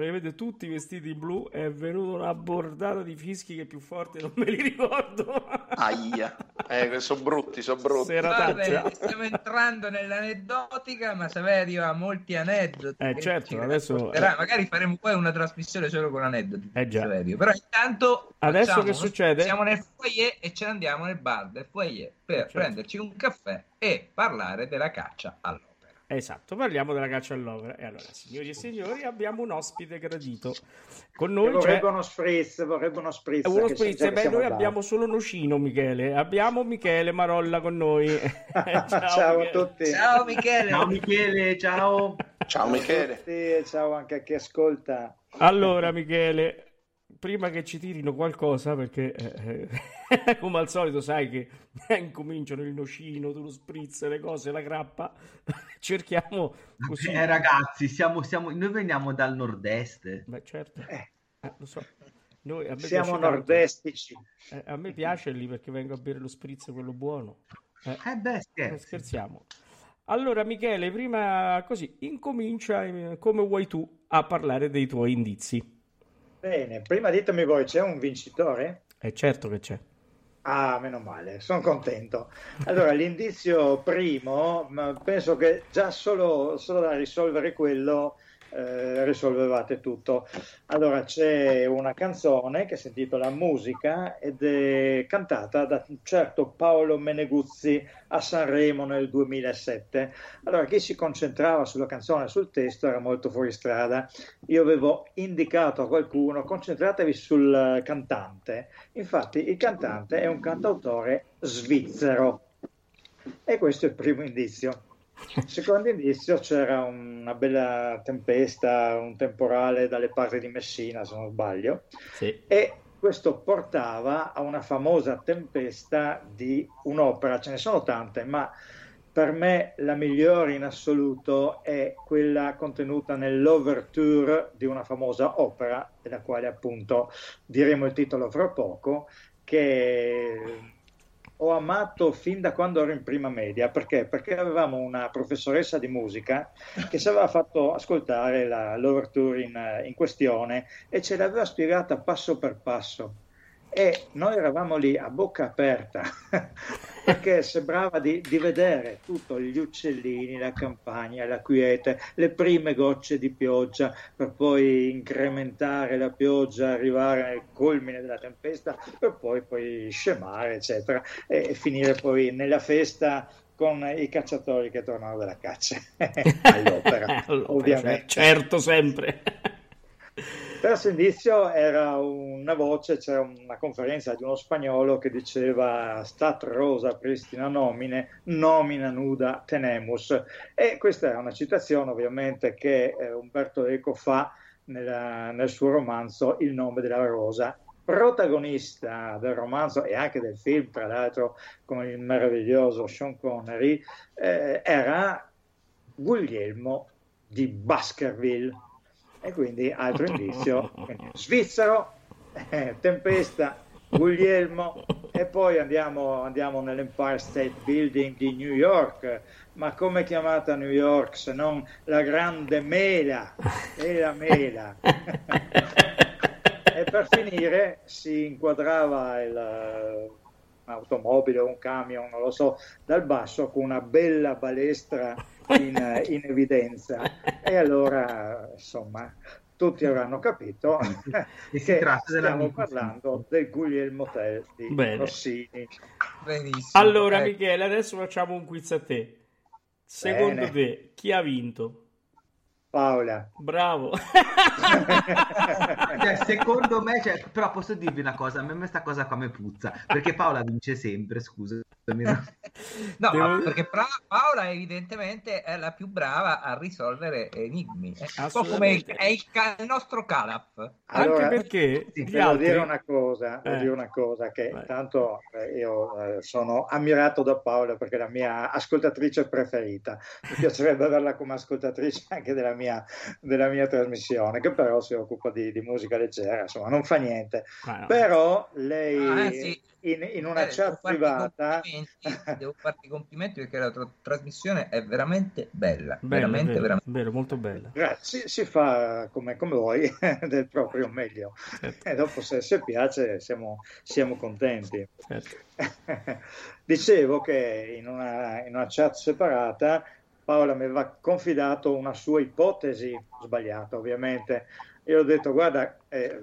Praticamente tutti vestiti in blu. È venuta una bordata di fischi che più forte non me li ricordo.
Aia, eh, sono brutti, sono brutti.
Vabbè, stiamo entrando nell'aneddotica, ma Saverio ha molti aneddoti.
Eh, certo, adesso.
Magari faremo poi una trasmissione solo con aneddoti. Eh, già. Saverio. Però intanto.
Adesso facciamo, che succede?
Siamo nel foyer e ce ne andiamo nel bar del foyer per certo. prenderci un caffè e parlare della caccia all'opera.
Esatto, parliamo della caccia all'opera. E allora, signori e signori, abbiamo un ospite gradito. Con noi
vorrebbe uno spritz, vorrebbe uno spritz.
Uno spritz, beh, noi andati. abbiamo solo Nocino, Michele. Abbiamo Michele Marolla con noi. <laughs>
ciao, ciao Michele. a tutti.
Ciao Michele.
Ciao Michele, ciao.
Ciao Michele.
Ciao, ciao anche a chi ascolta.
Allora Michele, prima che ci tirino qualcosa, perché eh, eh <laughs> come al solito sai che incominciano il nocino, lo spritz, le cose, la grappa, <laughs> cerchiamo
così. Eh, ragazzi, siamo, siamo, noi veniamo dal nord-est.
Beh, certo, eh. eh lo so. Noi,
siamo nord-estici.
Eh, a me piace lì perché vengo a bere lo spritz, quello buono.
Eh, eh beh, scherzi.
scherziamo. Allora, Michele, prima così incomincia come vuoi tu a parlare dei tuoi indizi.
Bene, prima ditemi voi, c'è un vincitore?
È certo che c'è.
Ah, meno male, sono contento. Allora, <laughs> l'indizio primo, penso che già solo, solo da risolvere quello eh, risolvevate tutto. Allora c'è una canzone che si intitola Musica ed è cantata da un certo Paolo Meneguzzi a Sanremo nel 2007. Allora chi si concentrava sulla canzone sul testo era molto fuori strada. Io avevo indicato a qualcuno concentratevi sul cantante. Infatti il cantante è un cantautore svizzero. E questo è il primo indizio. Secondo indizio c'era una bella tempesta, un temporale dalle parti di Messina, se non sbaglio,
Sì.
e questo portava a una famosa tempesta di un'opera, ce ne sono tante, ma per me la migliore in assoluto è quella contenuta nell'overture di una famosa opera, della quale appunto diremo il titolo fra poco, che ho amato fin da quando ero in prima media. Perché? Perché avevamo una professoressa di musica che ci aveva fatto ascoltare la, l'overture in, in questione e ce l'aveva spiegata passo per passo. E noi eravamo lì a bocca aperta <laughs> perché sembrava di, di vedere tutto, gli uccellini, la campagna, la quiete, le prime gocce di pioggia per poi incrementare la pioggia, arrivare al culmine della tempesta per poi, poi scemare, eccetera, e finire poi nella festa con i cacciatori che tornano dalla caccia <laughs> all'opera, <laughs>
Allora,
ovviamente.
Certo, sempre.
Terzo indizio era una voce, c'era una conferenza di uno spagnolo che diceva Stat rosa pristina nomine, nomina nuda tenemus. E questa è una citazione ovviamente che eh, Umberto Eco fa nella- nel suo romanzo Il nome della rosa. Protagonista del romanzo e anche del film, tra l'altro con il meraviglioso Sean Connery, eh, era Guglielmo di Baskerville. E quindi altro indizio, <laughs> svizzero, eh, tempesta, Guglielmo e poi andiamo, andiamo nell'Empire State Building di New York. Ma come è chiamata New York se non la grande mela? E la mela. <laughs> e per finire si inquadrava il, eh, un'automobile o un camion, non lo so, dal basso con una bella balestra in, in evidenza. E allora, insomma, tutti avranno capito che stiamo parlando del Guglielmo Tell di
Bene.
Rossini.
Benissimo.
Allora,
Ecco.
Michele, adesso facciamo un quiz a te. Secondo
Bene.
te, chi ha vinto?
Paola.
Bravo. <laughs>
Cioè, secondo me, cioè, però posso dirvi una cosa, a me questa cosa qua mi puzza, perché Paola vince sempre, scusami. no?
Devo-
perché Pra- Paola evidentemente è la più brava a risolvere enigmi. È un po' come il, è il, ca- il nostro Calaf.
Allora,
Anche perché
sì,
gli
Devo
altri...
dire una cosa, devo
Eh.
dire una cosa che
Vai.
tanto eh, io eh, sono ammirato da Paola perché è la mia ascoltatrice preferita. Mi piacerebbe averla come ascoltatrice anche della mia, della mia trasmissione, che però si occupa di, di musica leggera, insomma, non fa niente.
Ah, no.
Però lei
Ah, eh, sì.
in, in una
Eh,
chat privata
devo farti i complimenti perché la tua trasmissione è veramente bella.
Bello,
veramente,
vero,
veramente.
vero, molto bella.
Grazie, si, si fa come, come vuoi, <laughs> del proprio meglio.
Certo,
E dopo se, se piace siamo, siamo contenti.
certo. <laughs>
Dicevo che in una, in una chat separata Paola mi aveva confidato una sua ipotesi sbagliata, ovviamente. Io ho detto, guarda, eh,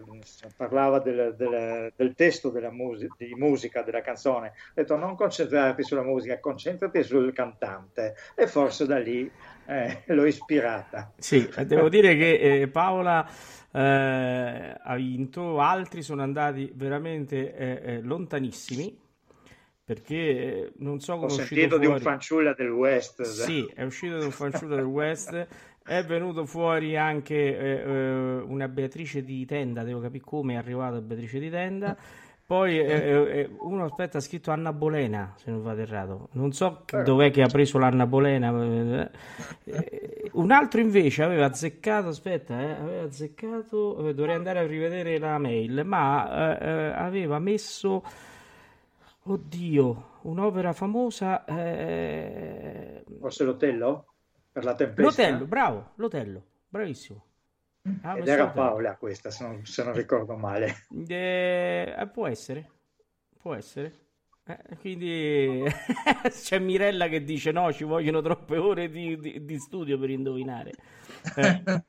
parlava del, del- del testo della musi- di musica della canzone. Ho detto, non concentrarti sulla musica, concentrati sul cantante. E forse da lì eh, <laughs> l'ho ispirata.
Sì, eh, devo dire che eh, Paola eh, ha vinto, altri sono andati veramente eh, lontanissimi perché eh, non so
Ho
come è uscito
sentito di un fanciulla del West.
Sì, è uscito da un fanciullo del West. <laughs> È venuto fuori anche eh, eh, una Beatrice di Tenda, devo capire come è arrivata Beatrice di Tenda. Poi eh, eh, uno aspetta ha scritto Anna Bolena, se non vado errato. Non so che- dov'è che ha preso l'Anna Bolena. Eh, un altro invece aveva azzeccato, aspetta, eh, aveva azzeccato, eh, dovrei andare a rivedere la mail, ma eh, eh, aveva messo Oddio, un'opera famosa. eh,
Forse l'Otello? Per la tempesta?
L'Otello, bravo, l'Otello, bravissimo. Ah,
Ed era. Paola questa, se non, se non ricordo male.
Eh, eh, può essere, può essere. Eh, quindi <laughs> c'è Mirella che dice: No, ci vogliono troppe ore di, di- di studio per indovinare. Eh, <laughs>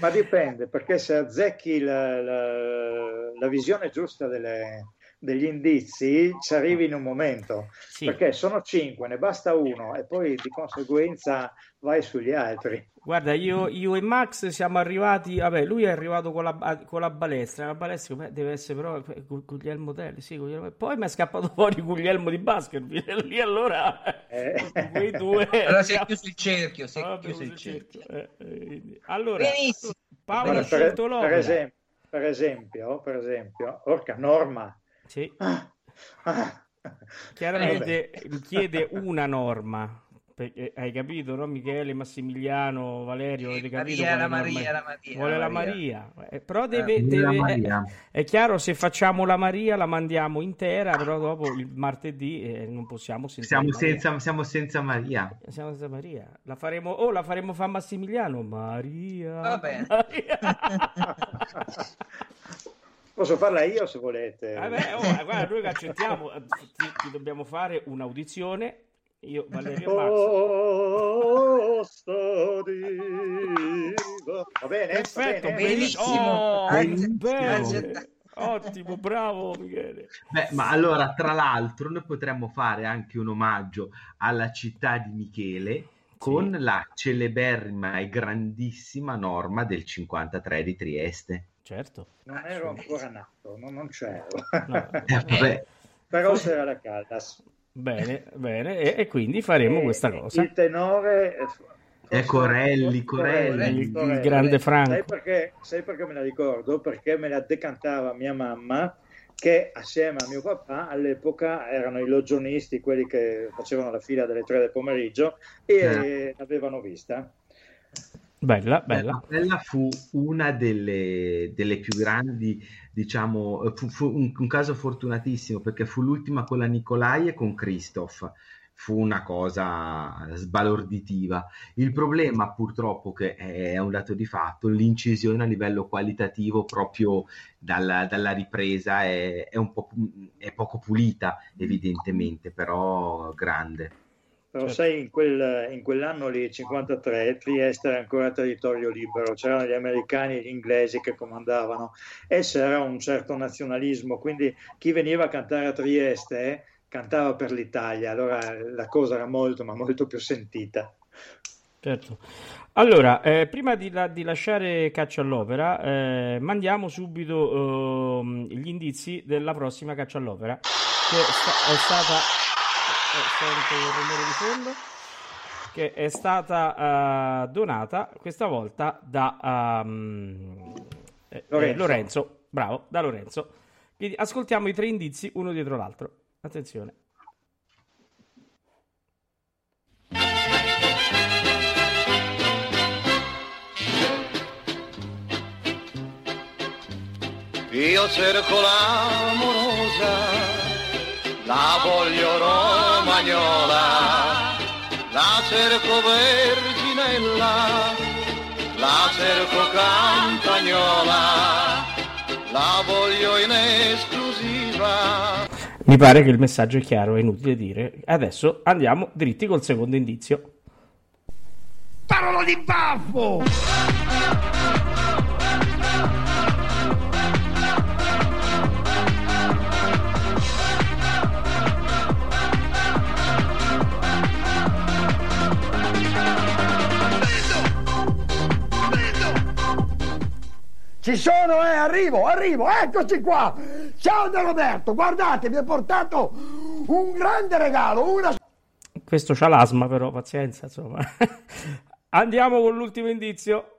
Ma dipende, perché se azzecchi la, la- la visione giusta delle, degli indizi ci arrivi in un momento,
Sì.
perché sono cinque, ne basta uno e poi di conseguenza vai sugli altri.
Guarda, io, io e Max siamo arrivati. Vabbè, lui è arrivato con la, con la balestra. La balestra deve essere però eh, Gu- Guglielmo Telli. Sì, Guglielmo- Poi mi è scappato <laughs> fuori Guglielmo di Baskerville. Lì allora
Eh.
quei due. <laughs>
Allora si è
siamo-
chiuso il cerchio, si è
Ah,
chiuso il cerchio.
cerchio. Eh, Allora,
Benissimo.
Paolo ha
Guarda, per,
scelto
per
l'opera.
esempio, per esempio, per esempio, orca norma.
Sì. <laughs> Chiaramente chiede una norma. Perché, hai capito, no? Michele, Massimiliano, Valerio, avete capito?
Maria, la Maria,
è?
la Maria,
Vuole
la Maria.
Maria. Eh, però deve,
Eh,
deve-
la
eh,
Maria.
è chiaro, se facciamo la Maria la mandiamo intera, però dopo il martedì eh, non possiamo sentire
Siamo
Maria.
senza, siamo senza Maria.
Siamo senza Maria. La faremo, oh, la faremo fa Massimiliano. Maria.
Va bene.
Maria. <laughs> <laughs>
Posso farla io se volete.
Vabbè, oh, guarda, noi accettiamo, eh, ti, ti dobbiamo fare un'audizione. Io, Valerio e Max.
Oh, sto diva. Va bene?
Perfetto,
Va bene?
benissimo. Oh, bene. Ottimo, bravo Michele.
Beh, ma allora, tra l'altro, noi potremmo fare anche un omaggio alla città di Michele con la celeberrima e grandissima norma del 53 di Trieste.
Certo.
Non ero ancora nato, no, non c'ero.
No. <laughs>
Eh, vabbè,
Però c'era la Caldas.
Bene, bene. E, e quindi faremo
E
questa cosa.
Il tenore... eh,
È Corelli, Corelli.
Il- il grande Franco.
Sai perché, sai perché me la ricordo? Perché me la decantava mia mamma che assieme a mio papà all'epoca erano i logionisti, quelli che facevano la fila delle tre del pomeriggio e
Eh.
l'avevano vista.
Bella, bella.
Quella fu una delle, delle più grandi, diciamo, eh, fu, fu un, un caso fortunatissimo perché fu l'ultima con la Nicolai e con Christoph. Fu una cosa sbalorditiva. Il problema, purtroppo, che è un dato di fatto, l'incisione a livello qualitativo proprio dalla, dalla ripresa è, è un po' è poco pulita, evidentemente, però grande.
Però
Certo.
sai, in, quel- in quell'anno lì, 53, Trieste era ancora territorio libero, c'erano gli americani e gli inglesi che comandavano e c'era un certo nazionalismo, quindi chi veniva a cantare a Trieste eh, cantava per l'Italia, allora la cosa era molto, ma molto più sentita.
Certo. Allora, eh, prima di, la- di lasciare Caccia all'Opera, eh, mandiamo subito ehm, gli indizi della prossima Caccia all'Opera, che sta- è stata... sento il rumore di fondo, che è stata eh, donata questa volta da ehm, eh, eh,
Lorenzo.
Lorenzo. Bravo, da Lorenzo. Quindi ascoltiamo i tre indizi uno dietro l'altro. Attenzione.
Io cerco l'amorosa, la voglio romagnola, la cerco verginella, la cerco campagnola, la voglio in esclusiva.
Mi pare che il messaggio è chiaro, è inutile dire. Adesso andiamo dritti col secondo indizio.
Parola di baffo!
Ci sono, eh, arrivo, arrivo, eccoci qua. Ciao da Roberto, guardate, mi ha portato un grande regalo, una
Questo c'ha l'asma, però pazienza, insomma. <laughs> Andiamo con l'ultimo indizio.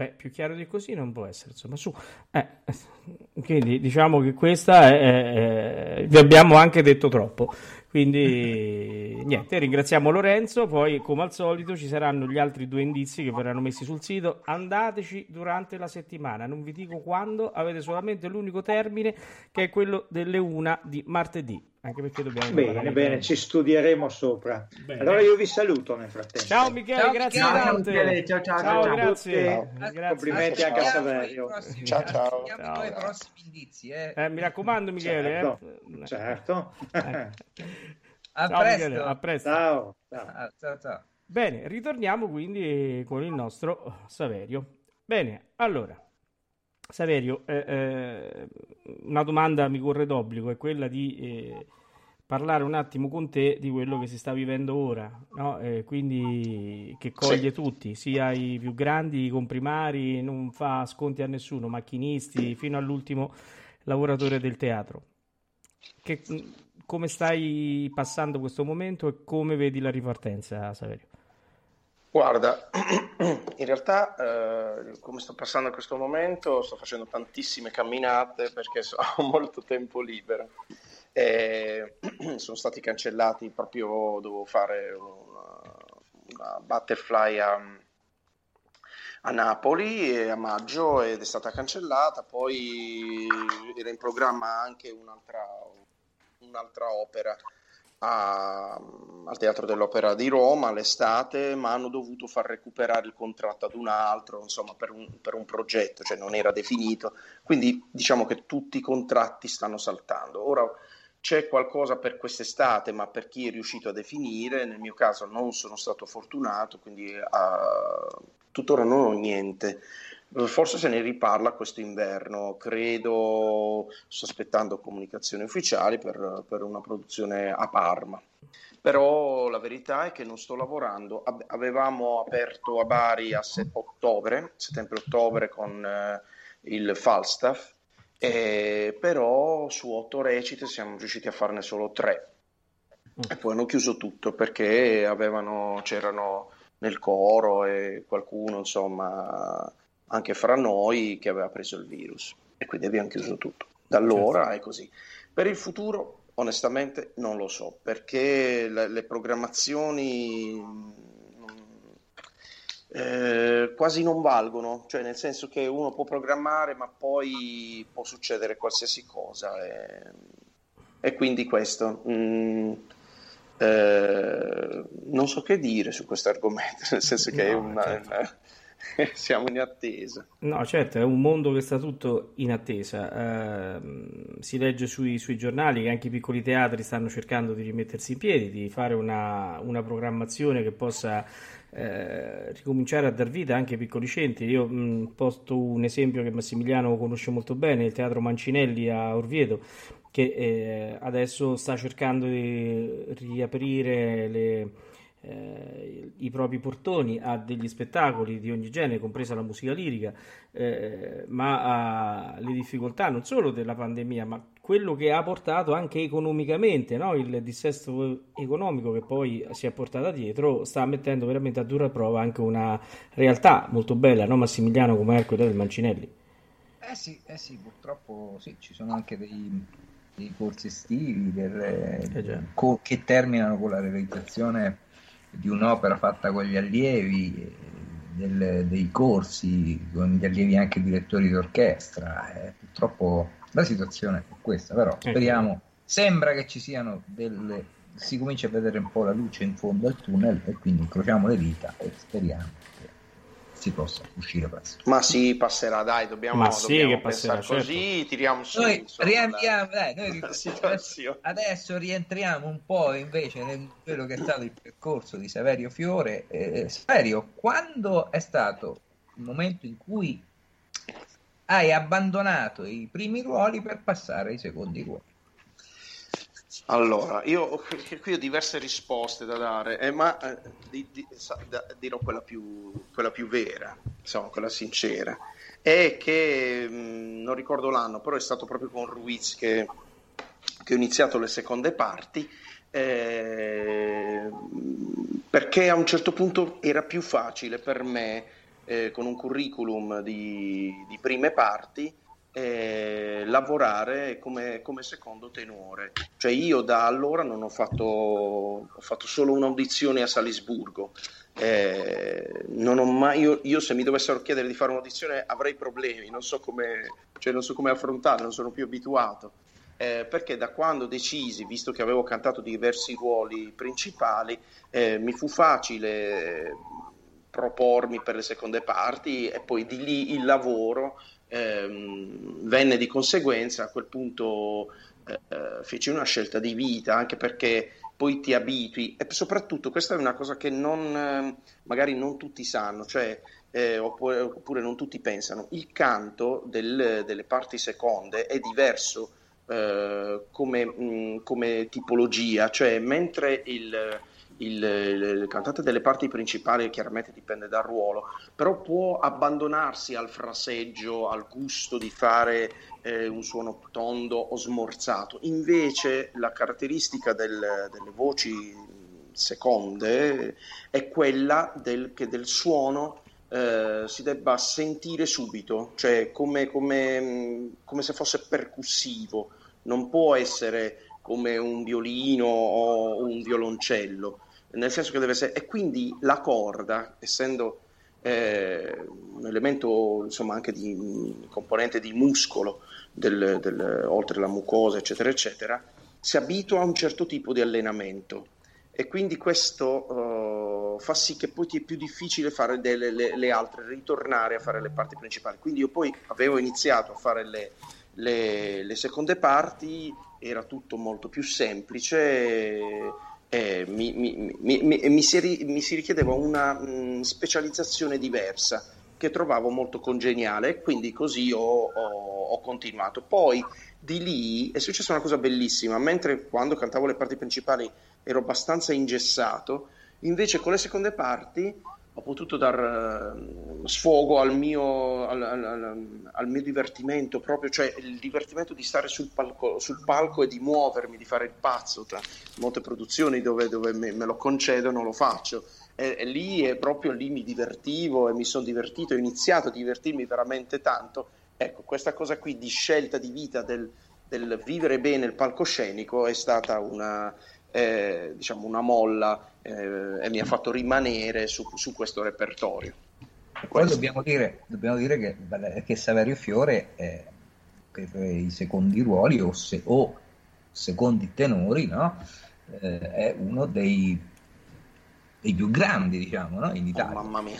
Beh, più chiaro di così non può essere, insomma, su. Eh, <laughs> quindi diciamo che questa è, è- vi abbiamo anche detto troppo. Quindi <laughs> niente, ringraziamo Lorenzo, poi come al solito ci saranno gli altri due indizi che verranno messi sul sito. Andateci durante la settimana, non vi dico quando, avete solamente l'unico termine che è quello delle una di martedì. Anche perché dobbiamo
Bene, bene,
bene.
ci studieremo sopra.
Bene.
Allora io vi saluto nel frattempo.
Ciao Michele,
Ciao,
grazie tante.
Michele, ciao, ciao, ciao, ciao.
grazie.
Ciao.
Grazie.
Complimenti anche a Saverio.
Ciao, ciao.
Ciao.
i prossimi indizi. Eh.
Eh, mi raccomando Michele.
Certo,
eh.
certo.
A
Ciao
presto.
Michele, a presto.
ciao, ciao.
Ciao, ciao.
Bene, ritorniamo quindi con il nostro Saverio. Bene, allora, Saverio, eh, eh, una domanda mi corre d'obbligo, è quella di eh, parlare un attimo con te di quello che si sta vivendo ora, no? Eh, quindi che coglie tutti, sia i più grandi, i comprimari, non fa sconti a nessuno, macchinisti, fino all'ultimo lavoratore del teatro. Che- come stai passando questo momento e come vedi la ripartenza, Saverio?
Guarda, <clears throat> in realtà eh, come sto passando in questo momento, sto facendo tantissime camminate perché <laughs> ho molto tempo libero. E <clears throat> sono stati cancellati proprio, dovevo fare una, una butterfly a, a Napoli a maggio ed è stata cancellata, poi era in programma anche un'altra, un'altra opera a- al Teatro dell'Opera di Roma all'estate, ma hanno dovuto far recuperare il contratto ad un altro, insomma, per un, per un progetto, cioè non era definito. Quindi diciamo che tutti i contratti stanno saltando. Ora c'è qualcosa per quest'estate, ma per chi è riuscito a definire, nel mio caso non sono stato fortunato, quindi ah, tuttora non ho niente. Forse se ne riparla questo inverno, credo, sto aspettando comunicazioni ufficiali per, per una produzione a Parma. Però la verità è che non sto lavorando. Ave- Avevamo aperto a Bari a se- ottobre, settembre-ottobre con eh, il Falstaff, eh, però su otto recite siamo riusciti a farne solo tre. E poi hanno chiuso tutto perché avevano, c'erano nel coro e qualcuno, insomma, anche fra noi che aveva preso il virus. E quindi abbiamo chiuso tutto. Da allora è così. Per il futuro, onestamente, non lo so, perché le, le programmazioni mm, eh, quasi non valgono, cioè nel senso che uno può programmare, ma poi può succedere qualsiasi cosa. E, e quindi questo. mm, eh, non so che dire su questo argomento, <laughs> nel senso che è
No,
una-
certo.
una- <laughs> siamo in attesa.
No, certo, è un mondo che sta tutto in attesa. Ehm, si legge sui, sui giornali che anche i piccoli teatri stanno cercando di rimettersi in piedi, di fare una, una programmazione che possa eh, ricominciare a dar vita anche ai piccoli centri. Io mh, porto un esempio che Massimiliano conosce molto bene, il Teatro Mancinelli a Orvieto, che eh, adesso sta cercando di riaprire le eh, i propri portoni a degli spettacoli di ogni genere, compresa la musica lirica, eh, ma ha le difficoltà non solo della pandemia, ma quello che ha portato anche economicamente, no? Il dissesto economico che poi si è portata dietro, sta mettendo veramente a dura prova anche una realtà molto bella, no? Massimiliano, come è quella del Mancinelli.
Eh sì, eh sì, purtroppo sì, ci sono anche dei, dei corsi estivi
Eh
co- che terminano con la realizzazione di un'opera fatta con gli allievi, eh, del- dei corsi con gli allievi anche direttori d'orchestra. eh, purtroppo la situazione è questa, però
Ecco.
speriamo, sembra che ci siano delle, si comincia a vedere un po' la luce in fondo al tunnel e quindi incrociamo le dita e speriamo si possa uscire presto.
Ma sì, passerà, dai, dobbiamo,
Ma sì,
dobbiamo
che passerà,
pensare così, tiriamo su
Noi
insomma,
riandiamo, dai, noi adesso rientriamo un po' invece nel quello che è stato il percorso di Saverio Fiore. Eh, Saverio, quando è stato il momento in cui hai abbandonato i primi ruoli per passare ai secondi ruoli?
Allora, io qui ho diverse risposte da dare, eh, ma eh, di- di- sa- da- dirò quella più, quella più vera, insomma, quella sincera. È che mh, non ricordo l'anno, però è stato proprio con Ruiz che, che ho iniziato le seconde parti. eh, perché a un certo punto era più facile per me, eh, con un curriculum di, di prime parti, eh, lavorare come, come secondo tenore. Cioè io da allora non ho fatto, ho fatto solo un'audizione a Salisburgo. Eh, mai, io, io se mi dovessero chiedere di fare un'audizione avrei problemi, non so come, cioè non so come affrontare, non sono più abituato. eh, perché da quando decisi, visto che avevo cantato diversi ruoli principali, eh, mi fu facile propormi per le seconde parti e poi di lì il lavoro ehm, venne di conseguenza. A quel punto eh, feci una scelta di vita, anche perché poi ti abitui e soprattutto questa è una cosa che non, eh, magari non tutti sanno, cioè eh, oppure, oppure, non tutti pensano, il canto del, delle parti seconde è diverso eh, come, mh, come, tipologia, cioè mentre il, il, il, cantante delle parti principali chiaramente dipende dal ruolo, però può abbandonarsi al fraseggio, al gusto di fare eh, un suono tondo o smorzato. Invece la caratteristica del, delle voci seconde è quella del, che del suono eh, si debba sentire subito, cioè come, come, come se fosse percussivo, non può essere come un violino o un violoncello, nel senso che deve essere... E quindi la corda, essendo eh, un elemento insomma anche di componente di muscolo, del, del, oltre la mucosa, eccetera, eccetera, si abitua a un certo tipo di allenamento e quindi questo uh, fa sì che poi ti è più difficile fare delle, le, le, altre, ritornare a fare le parti principali. Quindi io poi avevo iniziato a fare le, le, le seconde parti, era tutto molto più semplice. E mi, mi, mi, mi, si, mi si richiedeva una mh, specializzazione diversa che trovavo molto congeniale quindi così ho, ho, ho, continuato. Poi di lì è successa una cosa bellissima, mentre quando cantavo le parti principali ero abbastanza ingessato, invece con le seconde parti ho potuto dar uh, sfogo al mio, al, al, al mio, divertimento proprio, cioè il divertimento di stare sul palco, sul palco, e di muovermi, di fare il pazzo tra molte produzioni dove, dove me, me lo concedono, lo faccio e, e lì è proprio lì mi divertivo e mi sono divertito, ho iniziato a divertirmi veramente tanto. Ecco, questa cosa qui di scelta di vita del, del vivere bene il palcoscenico è stata una, eh, diciamo una molla eh, e mi ha fatto rimanere su, su questo repertorio.
Poi dobbiamo dire, dobbiamo dire che, che, Saverio Fiore è, per i secondi ruoli o, se, o secondi tenori no? eh, è uno dei dei più grandi, diciamo, no? in Italia.
Oh, mamma mia.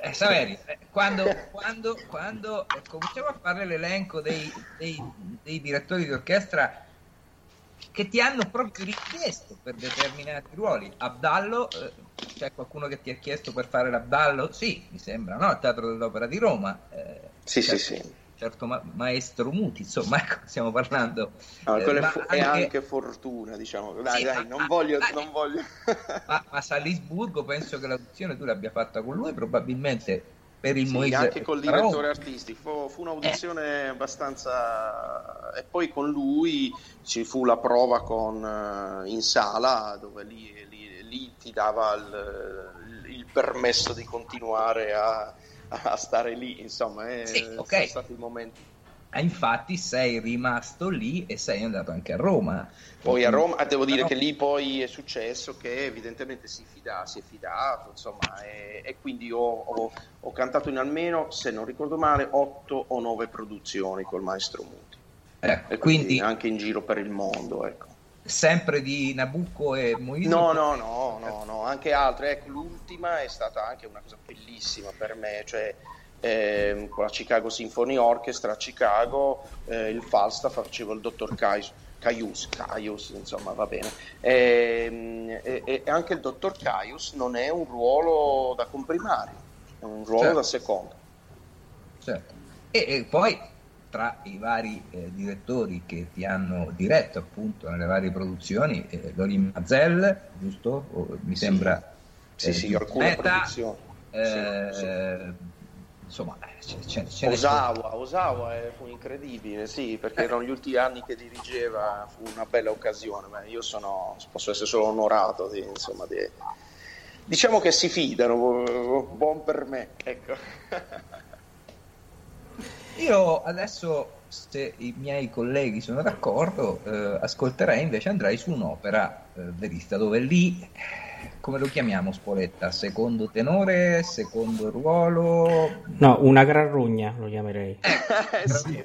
Eh, Saverio, eh, quando, quando, quando cominciamo a fare l'elenco dei, dei, dei, direttori di orchestra che ti hanno proprio richiesto per determinati ruoli, Abdallo, eh, c'è qualcuno che ti ha chiesto per fare l'Abdallo? Sì, mi sembra, no? Il Teatro dell'Opera di Roma.
Eh, sì, certo. sì, sì
certo ma- maestro Muti, insomma, <laughs> ecco, stiamo parlando.
No, eh, fu- anche... è, anche... fortuna, diciamo. Dai, sì, dai, ma, non voglio. Ma, non voglio...
ma, ma Salisburgo penso che l'audizione tu l'abbia fatta con lui, probabilmente per il
sì,
Moise
anche col direttore artistico. Fu, fu un'audizione eh. abbastanza. E poi con lui ci fu la prova con, uh, in sala, dove lì, lì, lì ti dava il, il permesso di continuare a a stare lì, insomma, eh, sì, okay. sono stati i momenti.
Ah, infatti sei rimasto lì e sei andato anche a Roma.
Poi a Roma, ah, devo dire no. che lì poi è successo che evidentemente si, fida, si è fidato, insomma, e, e quindi ho, ho, ho, cantato in almeno, se non ricordo male, otto o nove produzioni col maestro Muti.
Ecco, quindi, quindi,
anche in giro per il mondo, ecco
sempre di Nabucco e Moise?
No, no, no, no, no, anche altre. Ecco, l'ultima è stata anche una cosa bellissima per me, cioè eh, con la Chicago Symphony Orchestra a Chicago, eh, il Falstaff facevo il dottor Caius, Caius, Caius, insomma va bene. E, e, e, anche il dottor Caius non è un ruolo da comprimario, è un ruolo certo. da secondo.
Certo. E, poi tra i vari eh, direttori che ti hanno diretto appunto nelle varie produzioni, eh, Lorin Mazel, giusto? O, mi sembra.
Sì, sì, sì alcune
Meta, produzioni. Eh, sì, sì. Insomma, c'è, c'è, c'è
Osawa, Osawa fu incredibile, sì, perché eh. erano gli ultimi anni che dirigeva, fu una bella occasione. Beh, io sono, posso essere solo onorato di, insomma, di, diciamo che si fidano, buon per me, ecco. <laughs>
Io adesso, se i miei colleghi sono d'accordo, eh, ascolterei invece andrei su un'opera eh, verista dove lì come lo chiamiamo Spoletta? Secondo tenore, secondo ruolo?
No, una gran rogna lo chiamerei.
Eh, sì.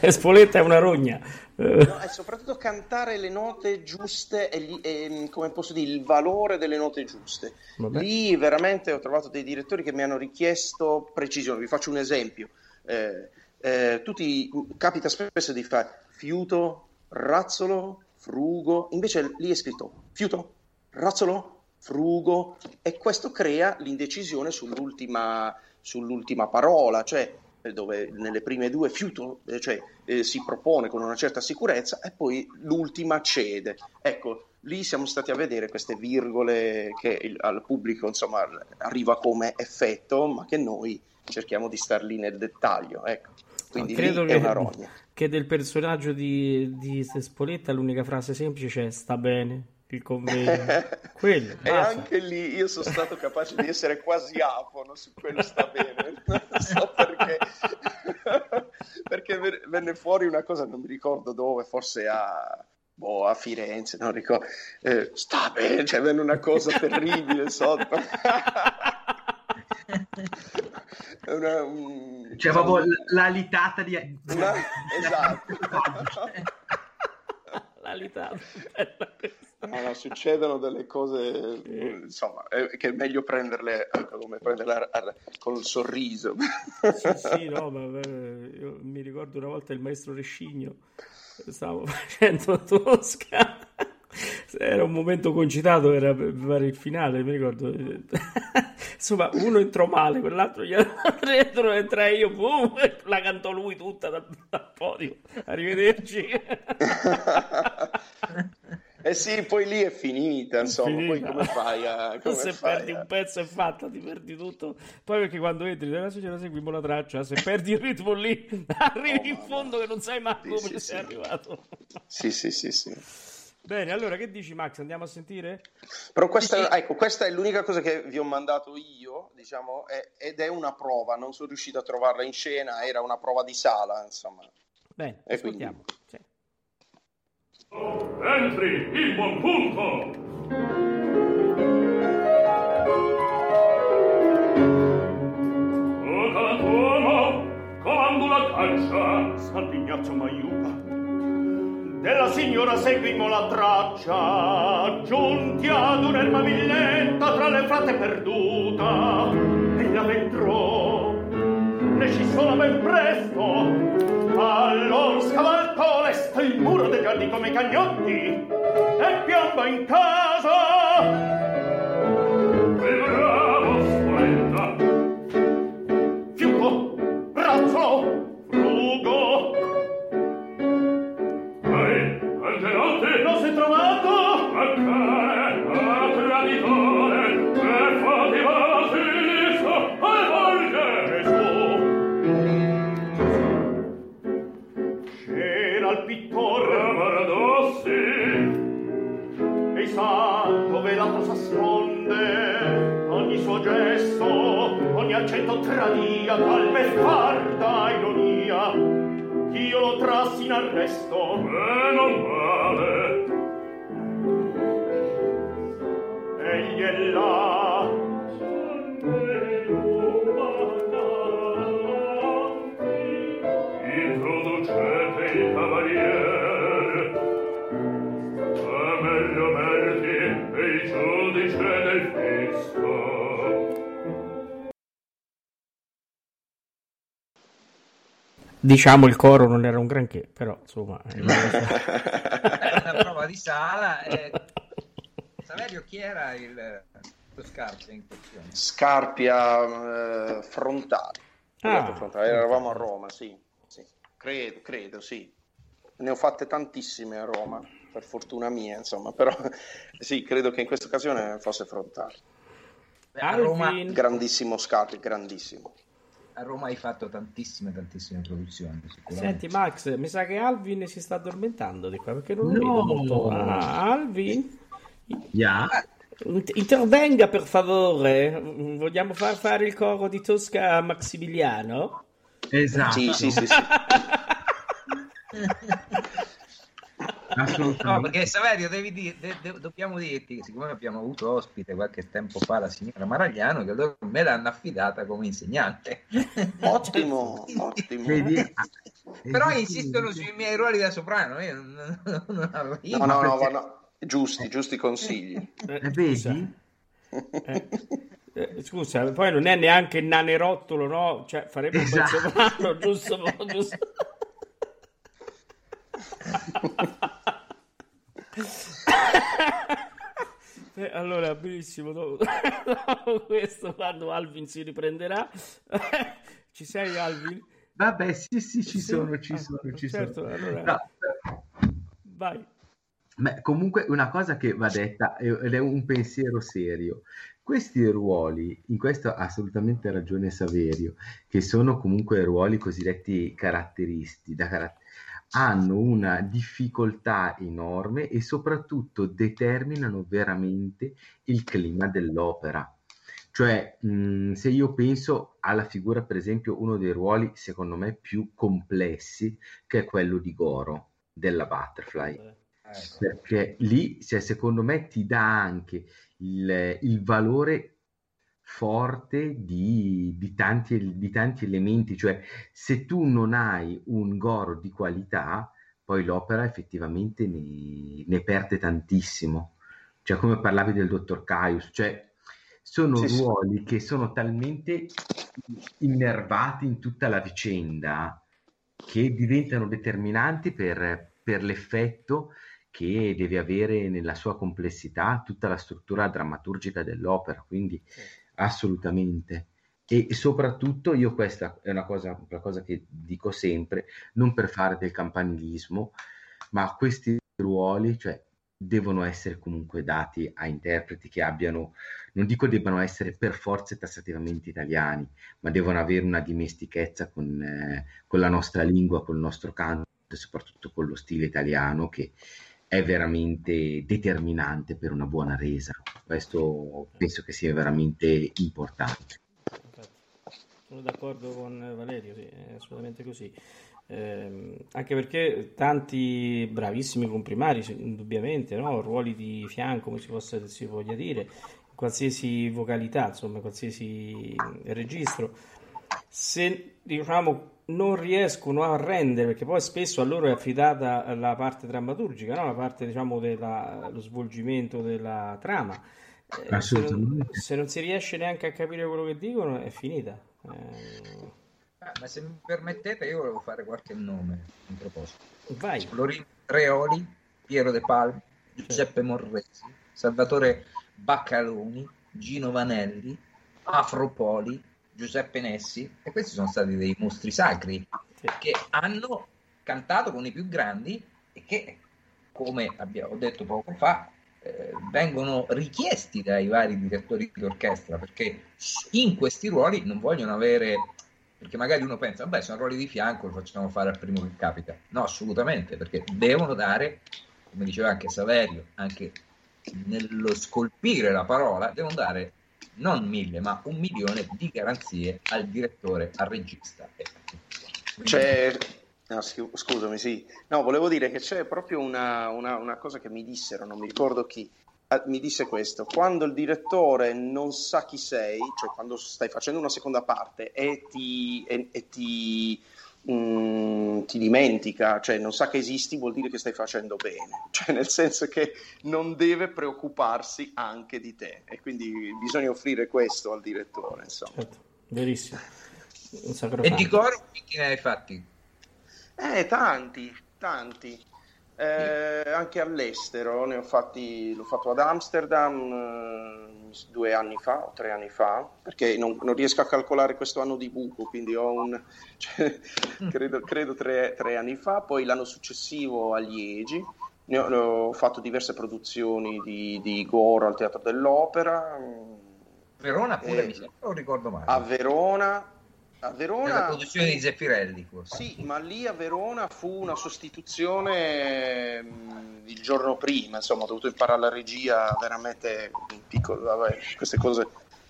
Che Spoletta è una rogna.
No, e soprattutto cantare le note giuste e, gli- e, come posso dire il valore delle note giuste.
Vabbè.
Lì veramente ho trovato dei direttori che mi hanno richiesto precisione. Vi faccio un esempio. Eh, eh, tutti, capita spesso di fare fiuto, razzolo, frugo, invece lì è scritto fiuto, razzolo, frugo e questo crea l'indecisione sull'ultima, sull'ultima parola, cioè eh, dove nelle prime due fiuto eh, cioè, eh, si propone con una certa sicurezza e poi l'ultima cede. Ecco, lì siamo stati a vedere queste virgole che il- al pubblico insomma arriva come effetto, ma che noi cerchiamo di star lì nel dettaglio. Ecco. Quindi
Credo
lì
che,
è una rogna.
Che del personaggio di, di Spoletta l'unica frase semplice è sta bene, il convegno. <laughs> Quello,
E anche lì io sono stato capace di essere quasi afono su quello sta bene, <laughs> non so perché, <laughs> perché ve- venne fuori una cosa, non mi ricordo dove, forse a, boh, a Firenze, non ricordo, eh, sta bene, cioè venne una cosa terribile sotto. Una, un-
Cioè, proprio la litata di...
una- esatto.
La litata.
No, no, succedono delle cose, insomma, che è meglio prenderle eh, come prenderle a- a- con il sorriso.
Sì, sì, no, ma eh, io mi ricordo una volta il maestro Rescigno, stavamo <laughs> facendo Tosca, era un momento concitato, era per fare il finale, mi ricordo. <laughs> Insomma, uno entrò male, quell'altro gli <laughs> dietro, entrai io, boom, la cantò lui tutta dal, dal podio. Arrivederci. <laughs>
Eh sì, poi lì è finita, insomma, poi
Finita.
come fai a... Come
se
fai
perdi
a-
un pezzo è fatta, ti perdi tutto. Poi perché quando entri nella società seguimo la traccia, se perdi il ritmo lì, arrivi in fondo che non sai mai come
sì,
ci
sì.
sei arrivato.
Sì, sì, sì, sì.
Bene, allora che dici Max? Andiamo a sentire?
Però questa, ecco, questa è l'unica cosa che vi ho mandato io, diciamo, è- ed è una prova, non sono riuscito a trovarla in scena, era una prova di sala, insomma.
Bene,
E quindi-
ascoltiamo. Sì.
Entri, il buon punto! Comando la caccia, Sant'Ignazio m'aiuta. Della signora seguimo la traccia, giunti ad un'erma villetta tra le frate perduta. E la entrò, ne ci sono ben presto, allora scavalcò l'est il muro dei giardini come cagnotti e piomba in casa. questo
Diciamo il coro non era un granché, però insomma... eh,
Era <laughs> una prova di sala. E... Saverio, chi era il lo scarpe in questione?
Scarpia eh, frontale.
Ah.
Frontale. Eravamo a Roma, sì, sì. Credo, credo, sì. Ne ho fatte tantissime a Roma, per fortuna mia, insomma, però <laughs> sì, credo che in questa occasione fosse frontale.
A Roma,
Grandissimo Scarpia, grandissimo.
A Roma hai fatto tantissime, tantissime produzioni.
Senti Max, mi sa che Alvin si sta addormentando di qua perché non lo
No.
vedo molto. Ah, Alvin, int- intervenga per favore. Vogliamo far fare il coro di Tosca a
Assolutamente. <laughs>
No, perché Saverio, devi dire- de- de- dobbiamo dirti che siccome abbiamo avuto ospite qualche tempo fa la signora Maragliano, che loro me l'hanno affidata come insegnante.
Ottimo, <laughs> ottimo.
Vedi? Ah,
Però
eh,
insistono sui miei ruoli da soprano, io non, non- non arrivo.
No, no, no,
perché-
no. Giusti, giusti consigli.
Eh,
Eh,
scusa.
vedi? <laughs>
Eh, eh, scusa, poi non è neanche nanerottolo, no? Cioè, farebbe un
Esatto.
soprano, giusto? giusto. <laughs> Eh, allora, benissimo. Dopo, <laughs> dopo questo, quando Alvin si riprenderà, <laughs> ci sei, Alvin?
Vabbè, sì, sì, ci
Sì?
sono, ci
Ah,
sono, ci
certo,
sono.
allora-
No,
Vai.
Beh, comunque una cosa che va detta ed è un pensiero serio. Questi ruoli, in questo ha assolutamente ragione Saverio, che sono comunque ruoli cosiddetti caratteristi, da cara- hanno una difficoltà enorme e soprattutto determinano veramente il clima dell'opera. Cioè, mh, se io penso alla figura, per esempio, uno dei ruoli secondo me più complessi, che è quello di Goro, della Butterfly
Ecco.
perché lì cioè, secondo me ti dà anche il, il valore forte di, di tanti, di tanti elementi, cioè se tu non hai un Goro di qualità, poi l'opera effettivamente ne, ne perde tantissimo. Cioè come parlavi del dottor Caius, cioè sono
Sì, sì.
ruoli che sono talmente innervati in tutta la vicenda che diventano determinanti per, per l'effetto che deve avere nella sua complessità tutta la struttura drammaturgica dell'opera, quindi assolutamente. E soprattutto io questa è una cosa, una cosa che dico sempre, non per fare del campanilismo, ma questi ruoli, cioè, devono essere comunque dati a interpreti che abbiano, non dico debbano essere per forza tassativamente italiani, ma devono avere una dimestichezza con, eh, con la nostra lingua, col nostro canto e soprattutto con lo stile italiano che è veramente determinante per una buona resa. Questo penso che sia veramente importante.
Sono d'accordo con Valerio, sì, è assolutamente così. Ehm, anche perché tanti bravissimi comprimari, indubbiamente, no? Ruoli di fianco, come si, possa, si voglia dire, qualsiasi vocalità, insomma, in qualsiasi registro, se diciamo non riescono a rendere, perché poi spesso a loro è affidata la parte drammaturgica, no? La parte, diciamo, dello svolgimento della trama. Eh, se non,
Assolutamente.
se non si riesce neanche a capire quello che dicono, è finita. Eh,
Ah, ma se mi permettete, io volevo fare qualche nome in proposito.
vai.
Florin Reoli, Piero De Palma, Giuseppe Morresi, Salvatore Baccaloni, Gino Vanelli, Afropoli, Giuseppe Nessi, e questi sono stati dei mostri sacri
Sì.
che hanno cantato con i più grandi e che, come abbiamo detto poco fa, eh, vengono richiesti dai vari direttori di orchestra perché in questi ruoli non vogliono avere perché magari uno pensa, vabbè, sono ruoli di fianco, lo facciamo fare al primo che capita. No, assolutamente, perché devono dare, come diceva anche Saverio, anche nello scolpire la parola, devono dare non mille, ma un milione di garanzie al direttore, al regista. Quindi-
C'è... no, scu- scusami, sì. No, volevo dire che c'è proprio una, una- una cosa che mi dissero, non mi ricordo chi, ah, mi disse questo, quando il direttore non sa chi sei, cioè quando stai facendo una seconda parte e ti, e- e ti, mm, ti dimentica, cioè non sa che esisti, vuol dire che stai facendo bene, <laughs> cioè nel senso che non deve preoccuparsi anche di te e quindi bisogna offrire questo al direttore, insomma.
Certo, verissimo.
E di coro quanti ne hai fatti?
Eh, tanti, tanti. Eh, anche all'estero, ne ho fatti, l'ho fatto ad Amsterdam eh, due anni fa o tre anni fa, perché non, non riesco a calcolare questo anno di buco, quindi ho un, <laughs> cioè, credo, credo tre, tre anni fa, poi l'anno successivo a Liegi, ne ho, ne ho fatto diverse produzioni di, di Goro al Teatro dell'Opera,
Verona pure,
Eh,
mi ricordo male.
a Verona. A
Nella
Verona
produzione di Zeffirelli, forse.
Sì, ma lì a Verona fu una sostituzione mh, il giorno prima, insomma, ho dovuto imparare la regia veramente in piccolo, vabbè, queste cose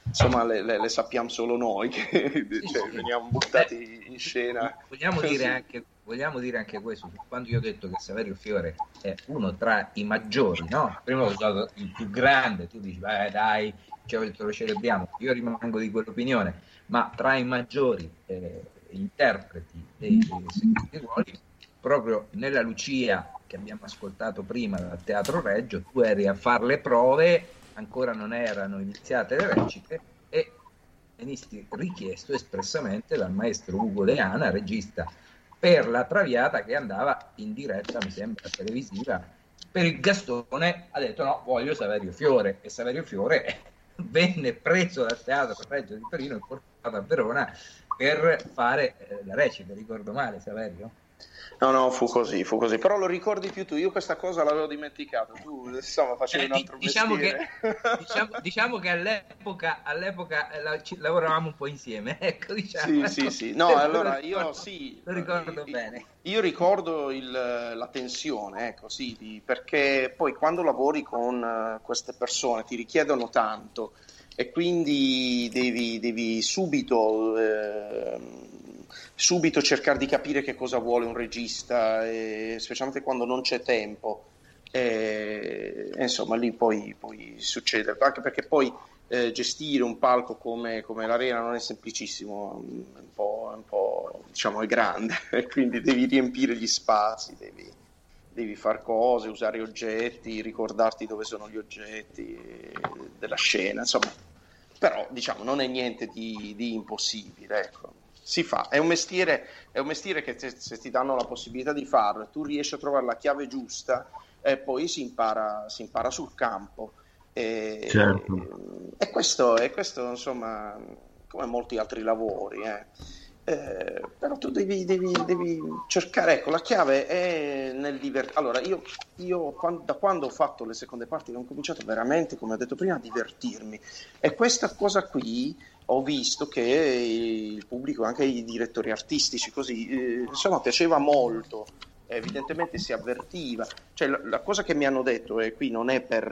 insomma le, le- le sappiamo solo noi, che <laughs> cioè, veniamo buttati in scena.
Vogliamo dire anche vogliamo dire anche questo, quando io ho detto che Saverio Fiore è uno tra i maggiori, no? Prima ho usato il più grande, tu dici, beh dai, cioè, lo celebriamo, io rimango di quell'opinione, ma tra i maggiori eh, interpreti dei, dei ruoli, proprio nella Lucia che abbiamo ascoltato prima dal Teatro Reggio, tu eri a fare le prove, ancora non erano iniziate le recite e venisti richiesto espressamente dal maestro Ugo Leana, regista per la Traviata che andava in diretta, mi sembra, televisiva. Per il Gastone ha detto no, voglio Saverio Fiore e Saverio Fiore <laughs> venne preso dal Teatro Reggio di Torino a Verona per fare eh, la recita, ricordo male Saverio?
No, no, fu così, fu così. Però lo ricordi più tu, io questa cosa l'avevo dimenticata. Tu, insomma, facevi
Eh,
un altro
diciamo,
mestiere.
che, <laughs> diciamo, diciamo che all'epoca, all'epoca eh, la- ci- lavoravamo un po' insieme, <laughs> ecco, diciamo.
Sì, sì, sì. No, <laughs>
Lo
allora
ricordo-
io sì.
Lo ricordo
io-
bene.
Io ricordo il- la tensione, ecco, sì, di- perché poi quando lavori con eh, queste persone ti richiedono tanto e quindi devi, devi subito, ehm, subito cercare di capire che cosa vuole un regista, e specialmente quando non c'è tempo. E, insomma, lì poi, poi succede, anche perché poi eh, gestire un palco come, come l'Arena non è semplicissimo, è un po', è un po', diciamo, è grande, <laughs> quindi devi riempire gli spazi, devi, devi fare cose, usare oggetti, ricordarti dove sono gli oggetti eh, della scena, insomma, però diciamo non è niente di, di impossibile, ecco. Si fa, è un mestiere, è un mestiere che se, se ti danno la possibilità di farlo e tu riesci a trovare la chiave giusta, e poi si impara, si impara sul campo. E,
Certo.
e questo, e questo, insomma, come molti altri lavori, eh. Eh, però tu devi, devi- devi cercare, ecco, la chiave è nel divertirti. Allora, io, io quan- da quando ho fatto le seconde parti ho cominciato veramente, come ho detto prima, a divertirmi. E questa cosa qui ho visto che il pubblico, anche i direttori artistici, così, eh, insomma, piaceva molto. Evidentemente si avvertiva. Cioè, la, la cosa che mi hanno detto, e qui non è per,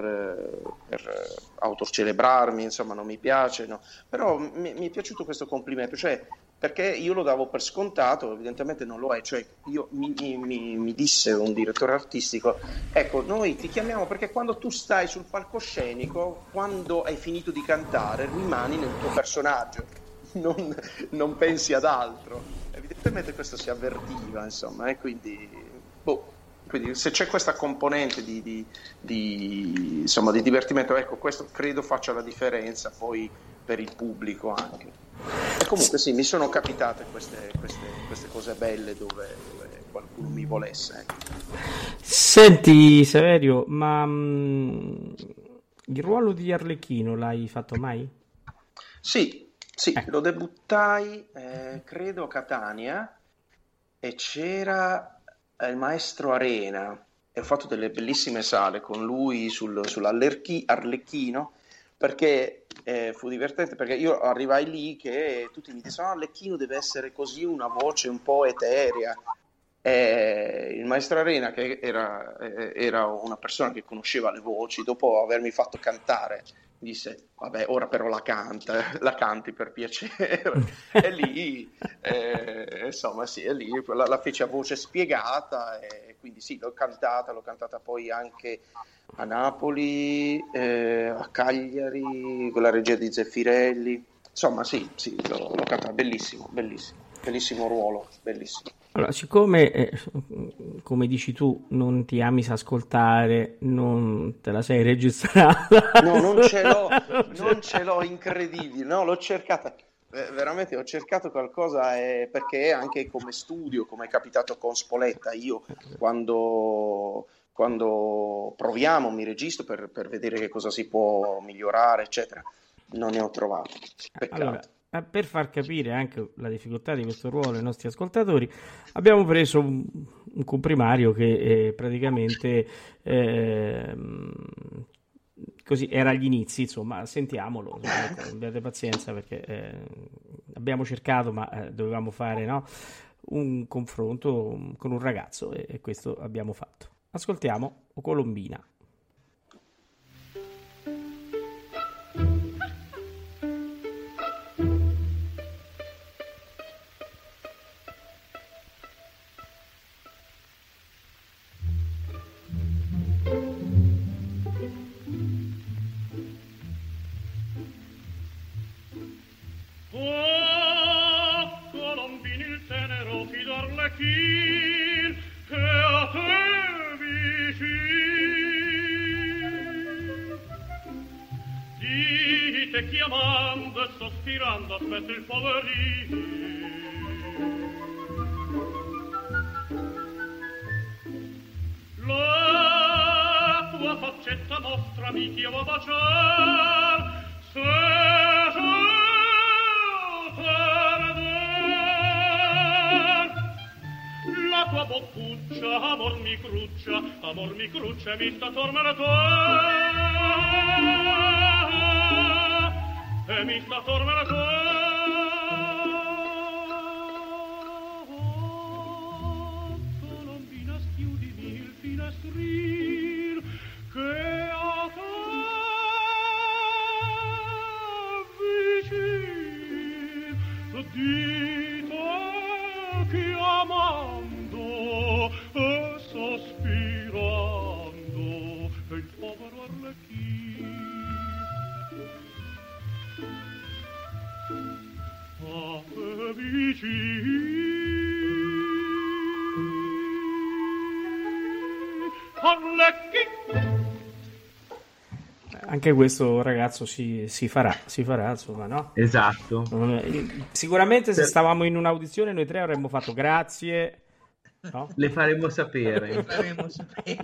per autocelebrarmi, insomma, non mi piace, no. però mi, mi è piaciuto questo complimento, cioè perché io lo davo per scontato, evidentemente non lo è, cioè io, mi, mi- mi- disse un direttore artistico, ecco, noi ti chiamiamo perché quando tu stai sul palcoscenico, quando hai finito di cantare, rimani nel tuo personaggio, <laughs> non, non pensi ad altro. Evidentemente questo si avvertiva, insomma, e quindi, boh, quindi se c'è questa componente di, di- di, insomma, di divertimento, ecco, questo credo faccia la differenza poi per il pubblico anche. E comunque sì, mi sono capitate queste, queste- queste cose belle dove, dove qualcuno mi volesse. ecco.
Senti, Severio, ma mm, il ruolo di Arlecchino l'hai fatto mai?
Sì, sì, lo debuttai eh, credo a Catania e c'era eh, il maestro Arena e ho fatto delle bellissime sale con lui sul, sull'Arlecchino perché eh, fu divertente perché io arrivai lì che tutti mi dicevano "Ah, Arlecchino deve essere così una voce un po' eterea. E il maestro Arena, che era, eh, era una persona che conosceva le voci, dopo avermi fatto cantare, disse: Vabbè, ora però la canta, <laughs> la canti per piacere. <laughs> e lì, eh, insomma, sì, e lì la, la fece a voce spiegata, e quindi sì, l'ho cantata, l'ho cantata poi anche a Napoli, eh, a Cagliari, con la regia di Zeffirelli. Insomma, sì, sì, l'ho, l'ho cantata, bellissimo, bellissimo, bellissimo ruolo, bellissimo.
Allora, siccome, eh, come dici tu, non ti ami ascoltare, non te la sei registrata.
No, non ce l'ho, <laughs> non ce l'ho, incredibile. No, l'ho cercata. eh, Veramente ho cercato qualcosa eh, perché anche come studio, come è capitato con Spoletta, io quando, quando proviamo, mi registro per, per vedere che cosa si può migliorare, eccetera, non ne ho trovato. Peccato.
Allora, per far capire anche la difficoltà di questo ruolo ai nostri ascoltatori, abbiamo preso un, un comprimario che eh, praticamente ehm, così era agli inizi, insomma, sentiamolo, abbiate pazienza perché eh, abbiamo cercato, ma eh, dovevamo fare no, un confronto con un ragazzo e, e questo abbiamo fatto. Ascoltiamo Colombina.
chiamando sospirando aspetta il poverino. La tua faccetta mostra mi chiama a baciar, se boccuccia amor mi cruccia amor mi cruccia mi sta tormentando e mi sta tormentando
Anche questo ragazzo si, si farà, si farà, insomma, no?
Esatto.
Sicuramente se stavamo in un'audizione noi tre avremmo fatto grazie. No?
Le faremo sapere.
Le faremo sapere.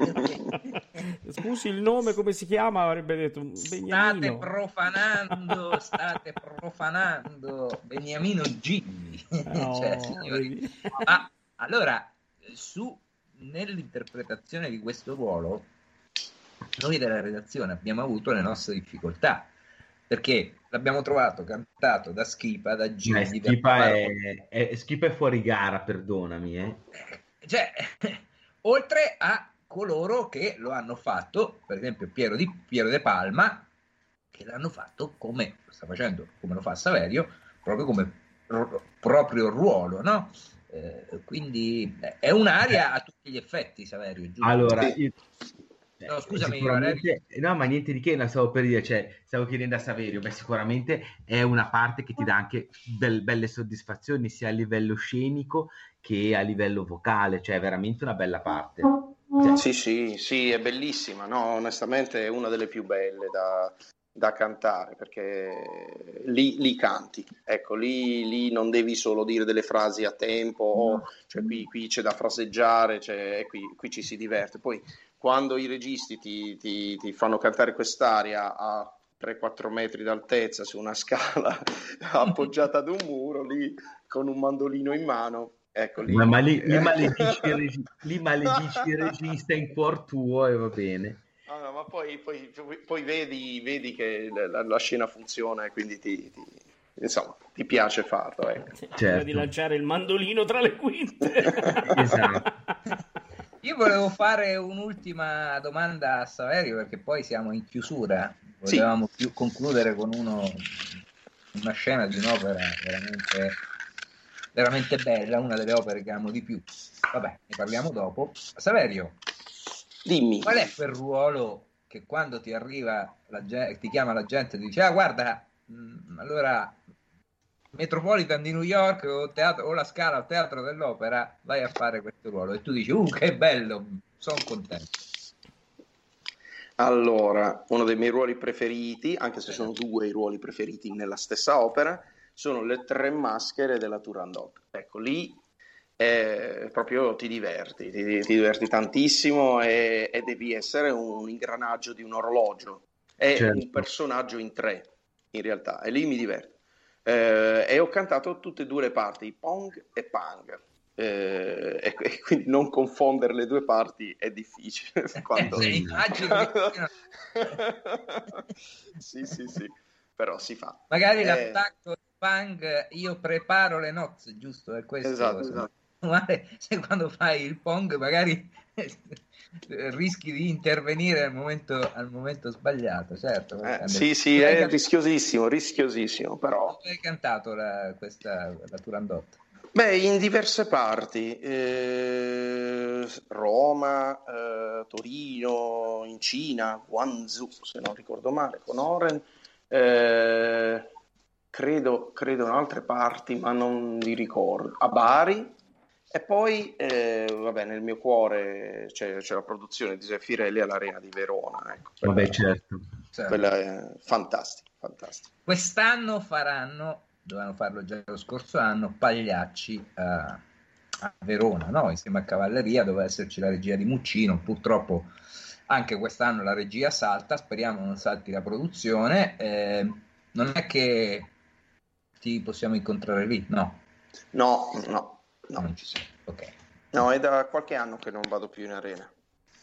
<laughs>
Scusi il nome, come si chiama? Avrebbe detto
State
Beniamino.
profanando, state profanando Beniamino Gilli. <laughs>
No, <laughs>
Cioè? Ma allora, su nell'interpretazione di questo ruolo, noi della redazione abbiamo avuto le nostre difficoltà perché l'abbiamo trovato cantato da Schipa, da da
Schipa è, è- Schipa è fuori gara, perdonami. Eh.
cioè, <laughs> oltre a coloro che lo hanno fatto, per esempio Piero, di, Piero De Palma, che l'hanno fatto come lo sta facendo, come lo fa Saverio, proprio come ro- proprio ruolo, no? Eh, quindi eh, è un'area a tutti gli effetti, Saverio. giusto?
Allora, io-
No, scusami,
sicuramente, no, ma niente di che, no, stavo per dire, cioè, stavo chiedendo a Saverio, beh, sicuramente è una parte che ti dà anche bel- belle soddisfazioni sia a livello scenico che a livello vocale, cioè è veramente una bella parte. Cioè,
Sì, sì, sì, è bellissima, no, onestamente è una delle più belle da, da cantare perché lì, lì canti, ecco, lì, lì non devi solo dire delle frasi a tempo, cioè qui, qui c'è da fraseggiare, e qui, qui ci si diverte. Poi quando i registi ti, ti- ti fanno cantare quest'aria a 3-4 metri d'altezza su una <laughs> scala appoggiata ad un muro, lì con un mandolino in mano, ecco lì.
ma, ma lì, lì <laughs> maledici il regi- lì maledici il regista in cuor tuo e va bene.
Ah, no, ma poi, poi- poi vedi, vedi che la, la scena funziona e quindi ti, ti- insomma, ti piace farlo. Ecco.
Certo.
di lanciare il mandolino tra le quinte. <laughs>
Esatto.
Io volevo fare un'ultima domanda a Saverio perché poi siamo in chiusura.
Sì.
Volevamo più concludere con uno, una scena di un'opera veramente, veramente bella, una delle opere che amo di più. Vabbè, ne parliamo dopo. Saverio,
Dimmi.
qual è quel ruolo che quando ti arriva, la gente, ti chiama la gente e ti dice, ah guarda, mh, allora Metropolitan di New York o, teatro, o la Scala o Teatro dell'Opera, vai a fare questo ruolo e tu dici, uh che bello, sono contento.
Allora, uno dei miei ruoli preferiti, anche se sono due i ruoli preferiti nella stessa opera, sono le tre maschere della Turandot. Ecco, lì eh, proprio ti diverti, ti, ti diverti tantissimo e, e devi essere un ingranaggio di un orologio. È
Certo.
un personaggio in tre, in realtà, e lì mi diverto. Eh, e ho cantato tutte e due le parti, Pong e Pang. Eh, e, e quindi non confondere le due parti è difficile. <laughs> quando-
Eh, <laughs>
sì, sì, sì, però si fa.
Magari
Eh,
l'attacco Pang, io preparo le nozze, giusto? È questo.
Esatto, esatto.
Male se quando fai il Pong magari <laughs> rischi di intervenire al momento, al momento sbagliato, certo.
Eh, sì, sì, è
can-
rischiosissimo, rischiosissimo, però.
hai cantato la, questa, la Turandot?
Beh, in diverse parti, eh, Roma, eh, Torino, in Cina, Guangzhou, se non ricordo male, con Oren, eh, credo, credo in altre parti, ma non li ricordo, a Bari, e poi, eh, vabbè, nel mio cuore c'è, c'è la produzione di Zeffirelli all'Arena di Verona, ecco.
Vabbè, certo.
Certo.
Quella è fantastica, fantastica.
Quest'anno faranno, dovevano farlo già lo scorso anno, Pagliacci a, a Verona, no? insieme a Cavalleria, doveva esserci la regia di Muccino, purtroppo anche quest'anno la regia salta, speriamo non salti la produzione. Eh, non è che ti possiamo incontrare lì, no?
No, no, no.
Non ci sei, ok.
No, è da qualche anno che non vado più in arena,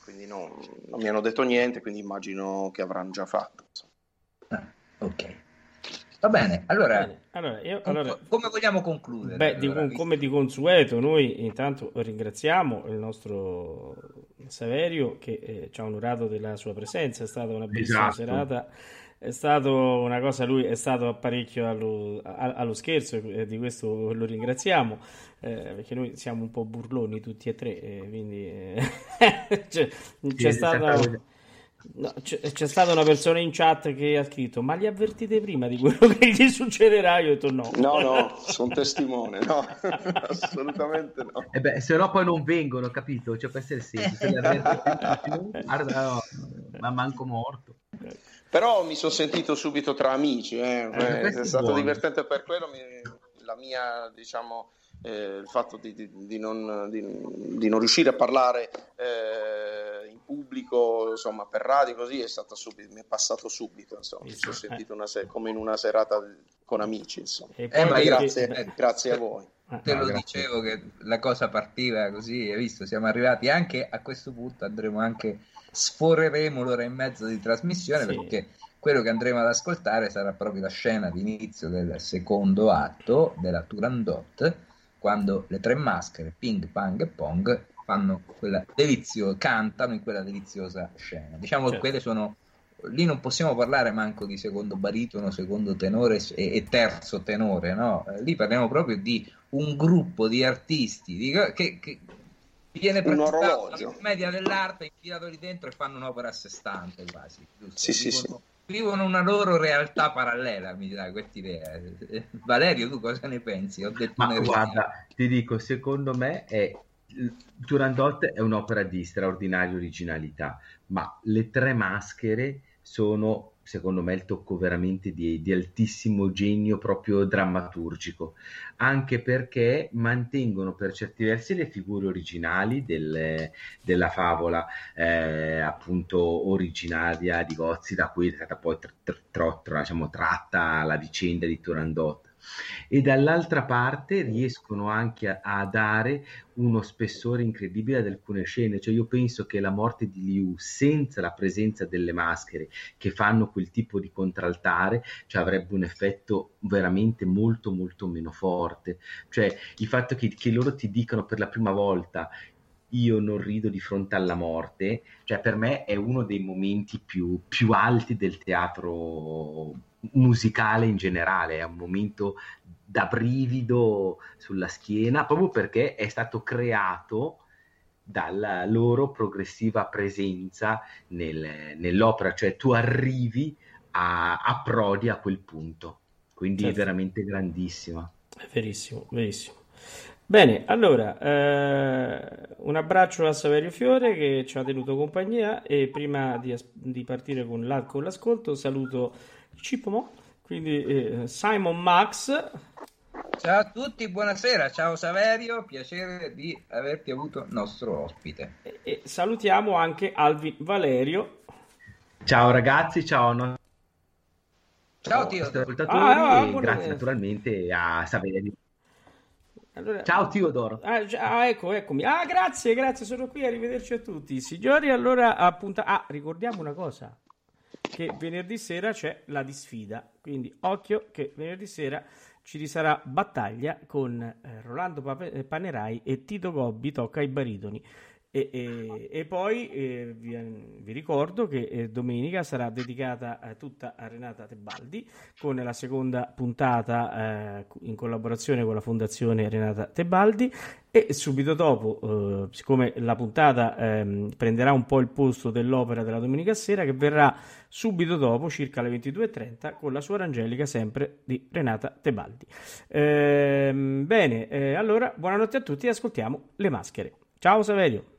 quindi non, non mi hanno detto niente, quindi immagino che avranno già fatto.
Ah, ok. Va bene, allora,
Bene, allora, io- allora-
come vogliamo concludere?
Beh, di-
Allora, visto-
come di consueto, noi intanto ringraziamo il nostro Saverio che eh, ci ha onorato della sua presenza, è stata una bellissima
Esatto.
serata, è stato una cosa, lui è stato parecchio allo, allo scherzo e di questo lo ringraziamo, eh, perché noi siamo un po' burloni tutti e tre, eh, quindi eh, <laughs> c'è, c'è
Sì,
stata... No, c'è, c'è stata una persona in chat che ha scritto: Ma li avvertite prima di quello che gli succederà? Io ho detto no.
No, no, sono testimone, no, <laughs> assolutamente no.
E beh, se no poi non vengono, capito? Cioè, è il senso. Se li <laughs> Guarda, no, ma manco morto.
Però mi sono sentito subito tra amici, eh, eh,
questo
è
è
stato
buono.
divertente per quello. mi- la mia, diciamo, eh, il fatto di, di- di non, di- di non riuscire a parlare eh, in pubblico, insomma, per radio così è stato subito, mi è passato subito, insomma, mi sono sentito una se- come in una serata con amici, insomma.
Eh,
poi
ma io-
grazie,
eh,
grazie a voi.
Te
No,
lo dicevo che la cosa partiva così, hai visto? Siamo arrivati anche a questo punto, andremo anche, sforeremo l'ora e mezzo di trasmissione
Sì.
perché quello che andremo ad ascoltare sarà proprio la scena d'inizio del secondo atto della Turandot, quando le tre maschere, Ping, Pang e Pong, fanno quella delizio- cantano in quella deliziosa scena. Diciamo che
Certo.
quelle sono lì non possiamo parlare manco di secondo baritono, secondo tenore e, e terzo tenore, no? Eh, Lì parliamo proprio di un gruppo di artisti di- che, che viene praticato la commedia dell'arte infilato lì dentro e fanno un'opera a sé stante quasi, giusto?
Sì, sì,
vivono, vivono una loro realtà parallela, mi dai questa idea. Valerio, tu cosa ne pensi? Ho detto
Ma guarda, ti dico, secondo me è Turandot è un'opera di straordinaria originalità, ma le tre maschere sono, secondo me, il tocco veramente di, di altissimo genio proprio drammaturgico, anche perché mantengono per certi versi le figure originali del- della favola, eh, appunto originaria di Gozzi, da cui è stata poi tr- tr- tra- diciamo, tratta la vicenda di Turandot e dall'altra parte riescono anche a, a dare uno spessore incredibile ad alcune scene, cioè io penso che la morte di Liu senza la presenza delle maschere che fanno quel tipo di contraltare cioè, avrebbe un effetto veramente molto molto meno forte, cioè il fatto che, che loro ti dicano per la prima volta io non rido di fronte alla morte, cioè per me è uno dei momenti più, più alti del teatro musicale in generale, è un momento da brivido sulla schiena, proprio perché è stato creato dalla loro progressiva presenza nel- nell'opera, cioè tu arrivi a, a Prodi a quel punto, quindi
Certo.
è veramente grandissima.
È verissimo, verissimo. Bene, allora, eh, un abbraccio a Saverio Fiore che ci ha tenuto compagnia e prima di, di partire con, la- con l'ascolto saluto Cippo, quindi eh, Simon Max,
Ciao a tutti, buonasera, ciao Saverio, piacere di averti avuto nostro ospite.
e, e salutiamo anche Alvin Valerio.
Ciao ragazzi, ciao no-
Ciao Tio.
ascoltatori
Ah, ah,
e
buona-
grazie naturalmente a Saverio.
Allora-
Ciao Teodoro.
Ah, ah, ecco, eccomi. Ah, grazie, grazie, sono qui, arrivederci a tutti. Signori, allora appunta... Ah, ricordiamo una cosa, che venerdì sera c'è la disfida, quindi occhio che venerdì sera ci sarà battaglia con eh, Rolando Pape- eh, Panerai e Tito Gobbi tocca i baritoni. E, e- e poi eh, vi, vi ricordo che eh, domenica sarà dedicata eh, tutta a Renata Tebaldi con la seconda puntata eh, in collaborazione con la Fondazione Renata Tebaldi e subito dopo, eh, siccome la puntata ehm, prenderà un po' il posto dell'opera della domenica sera, che verrà subito dopo, circa alle 22.30, con la suora Angelica, sempre di Renata Tebaldi. Ehm, bene, eh, allora buonanotte a tutti e ascoltiamo le maschere. Ciao Saverio.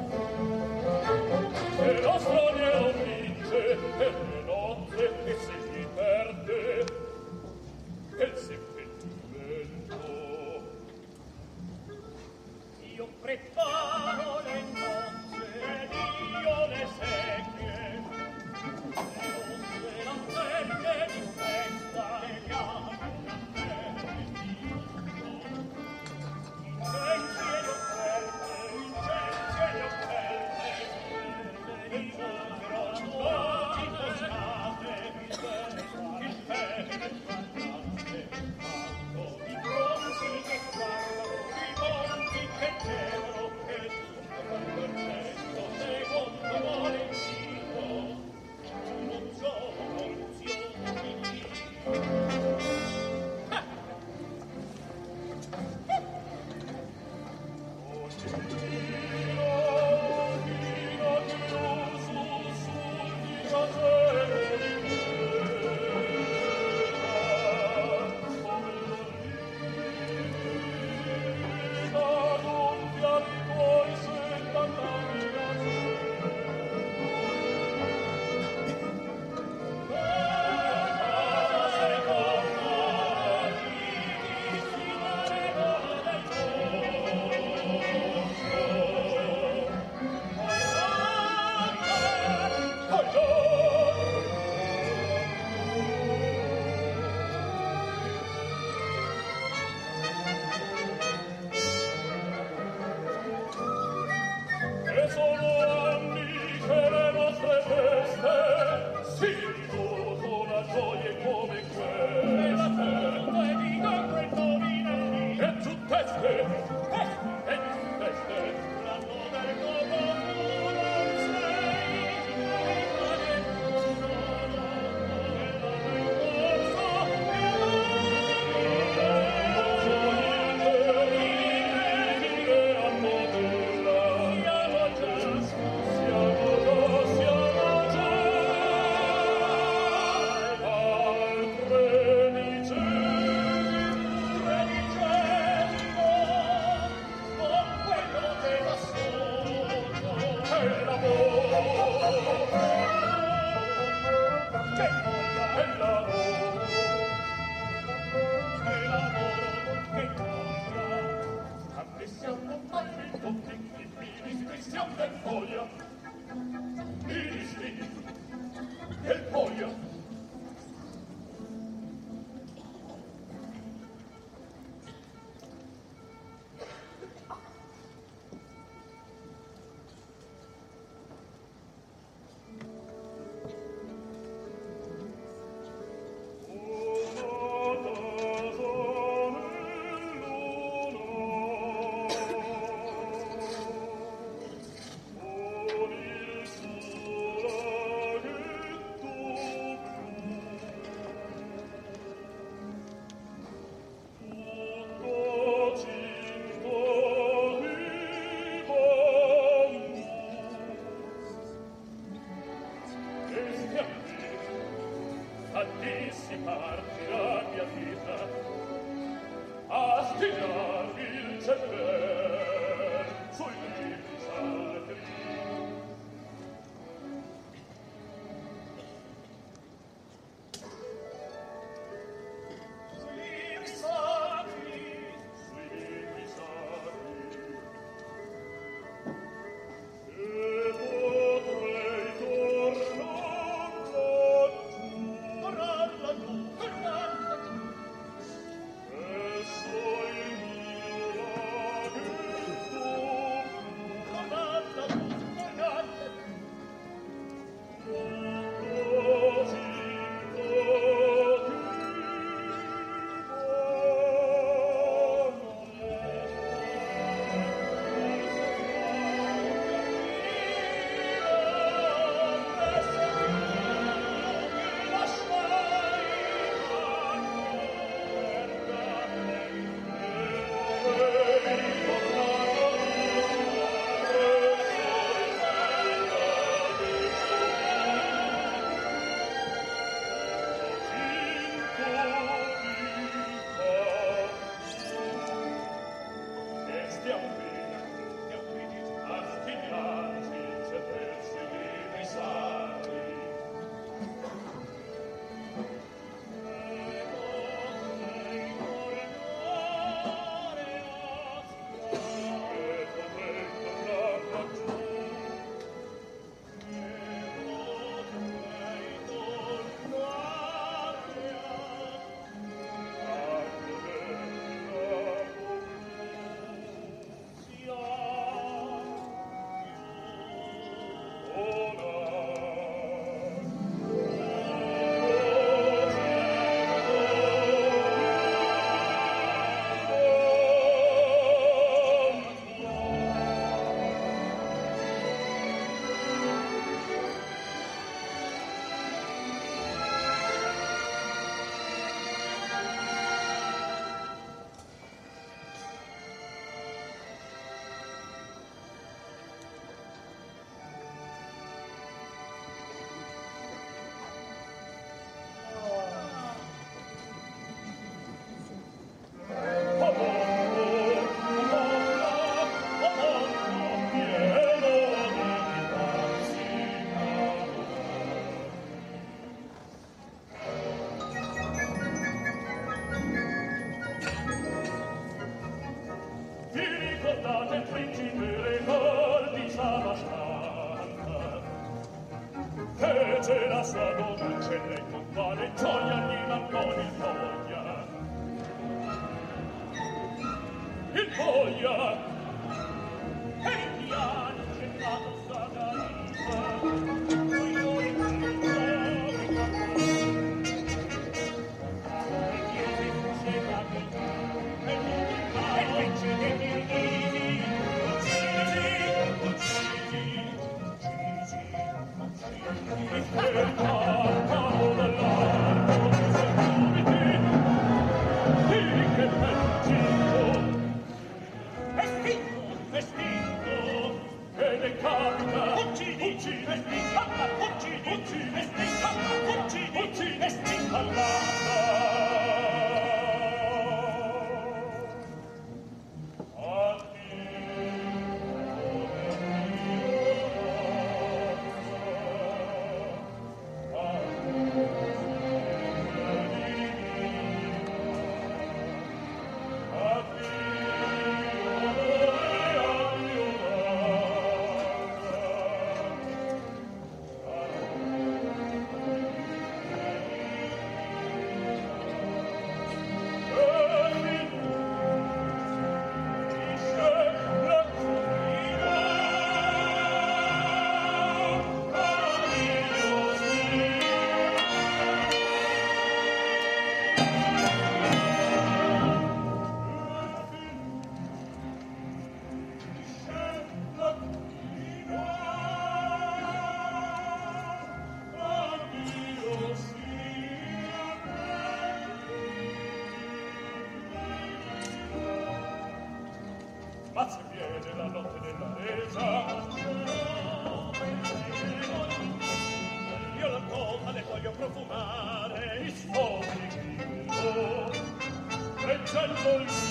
A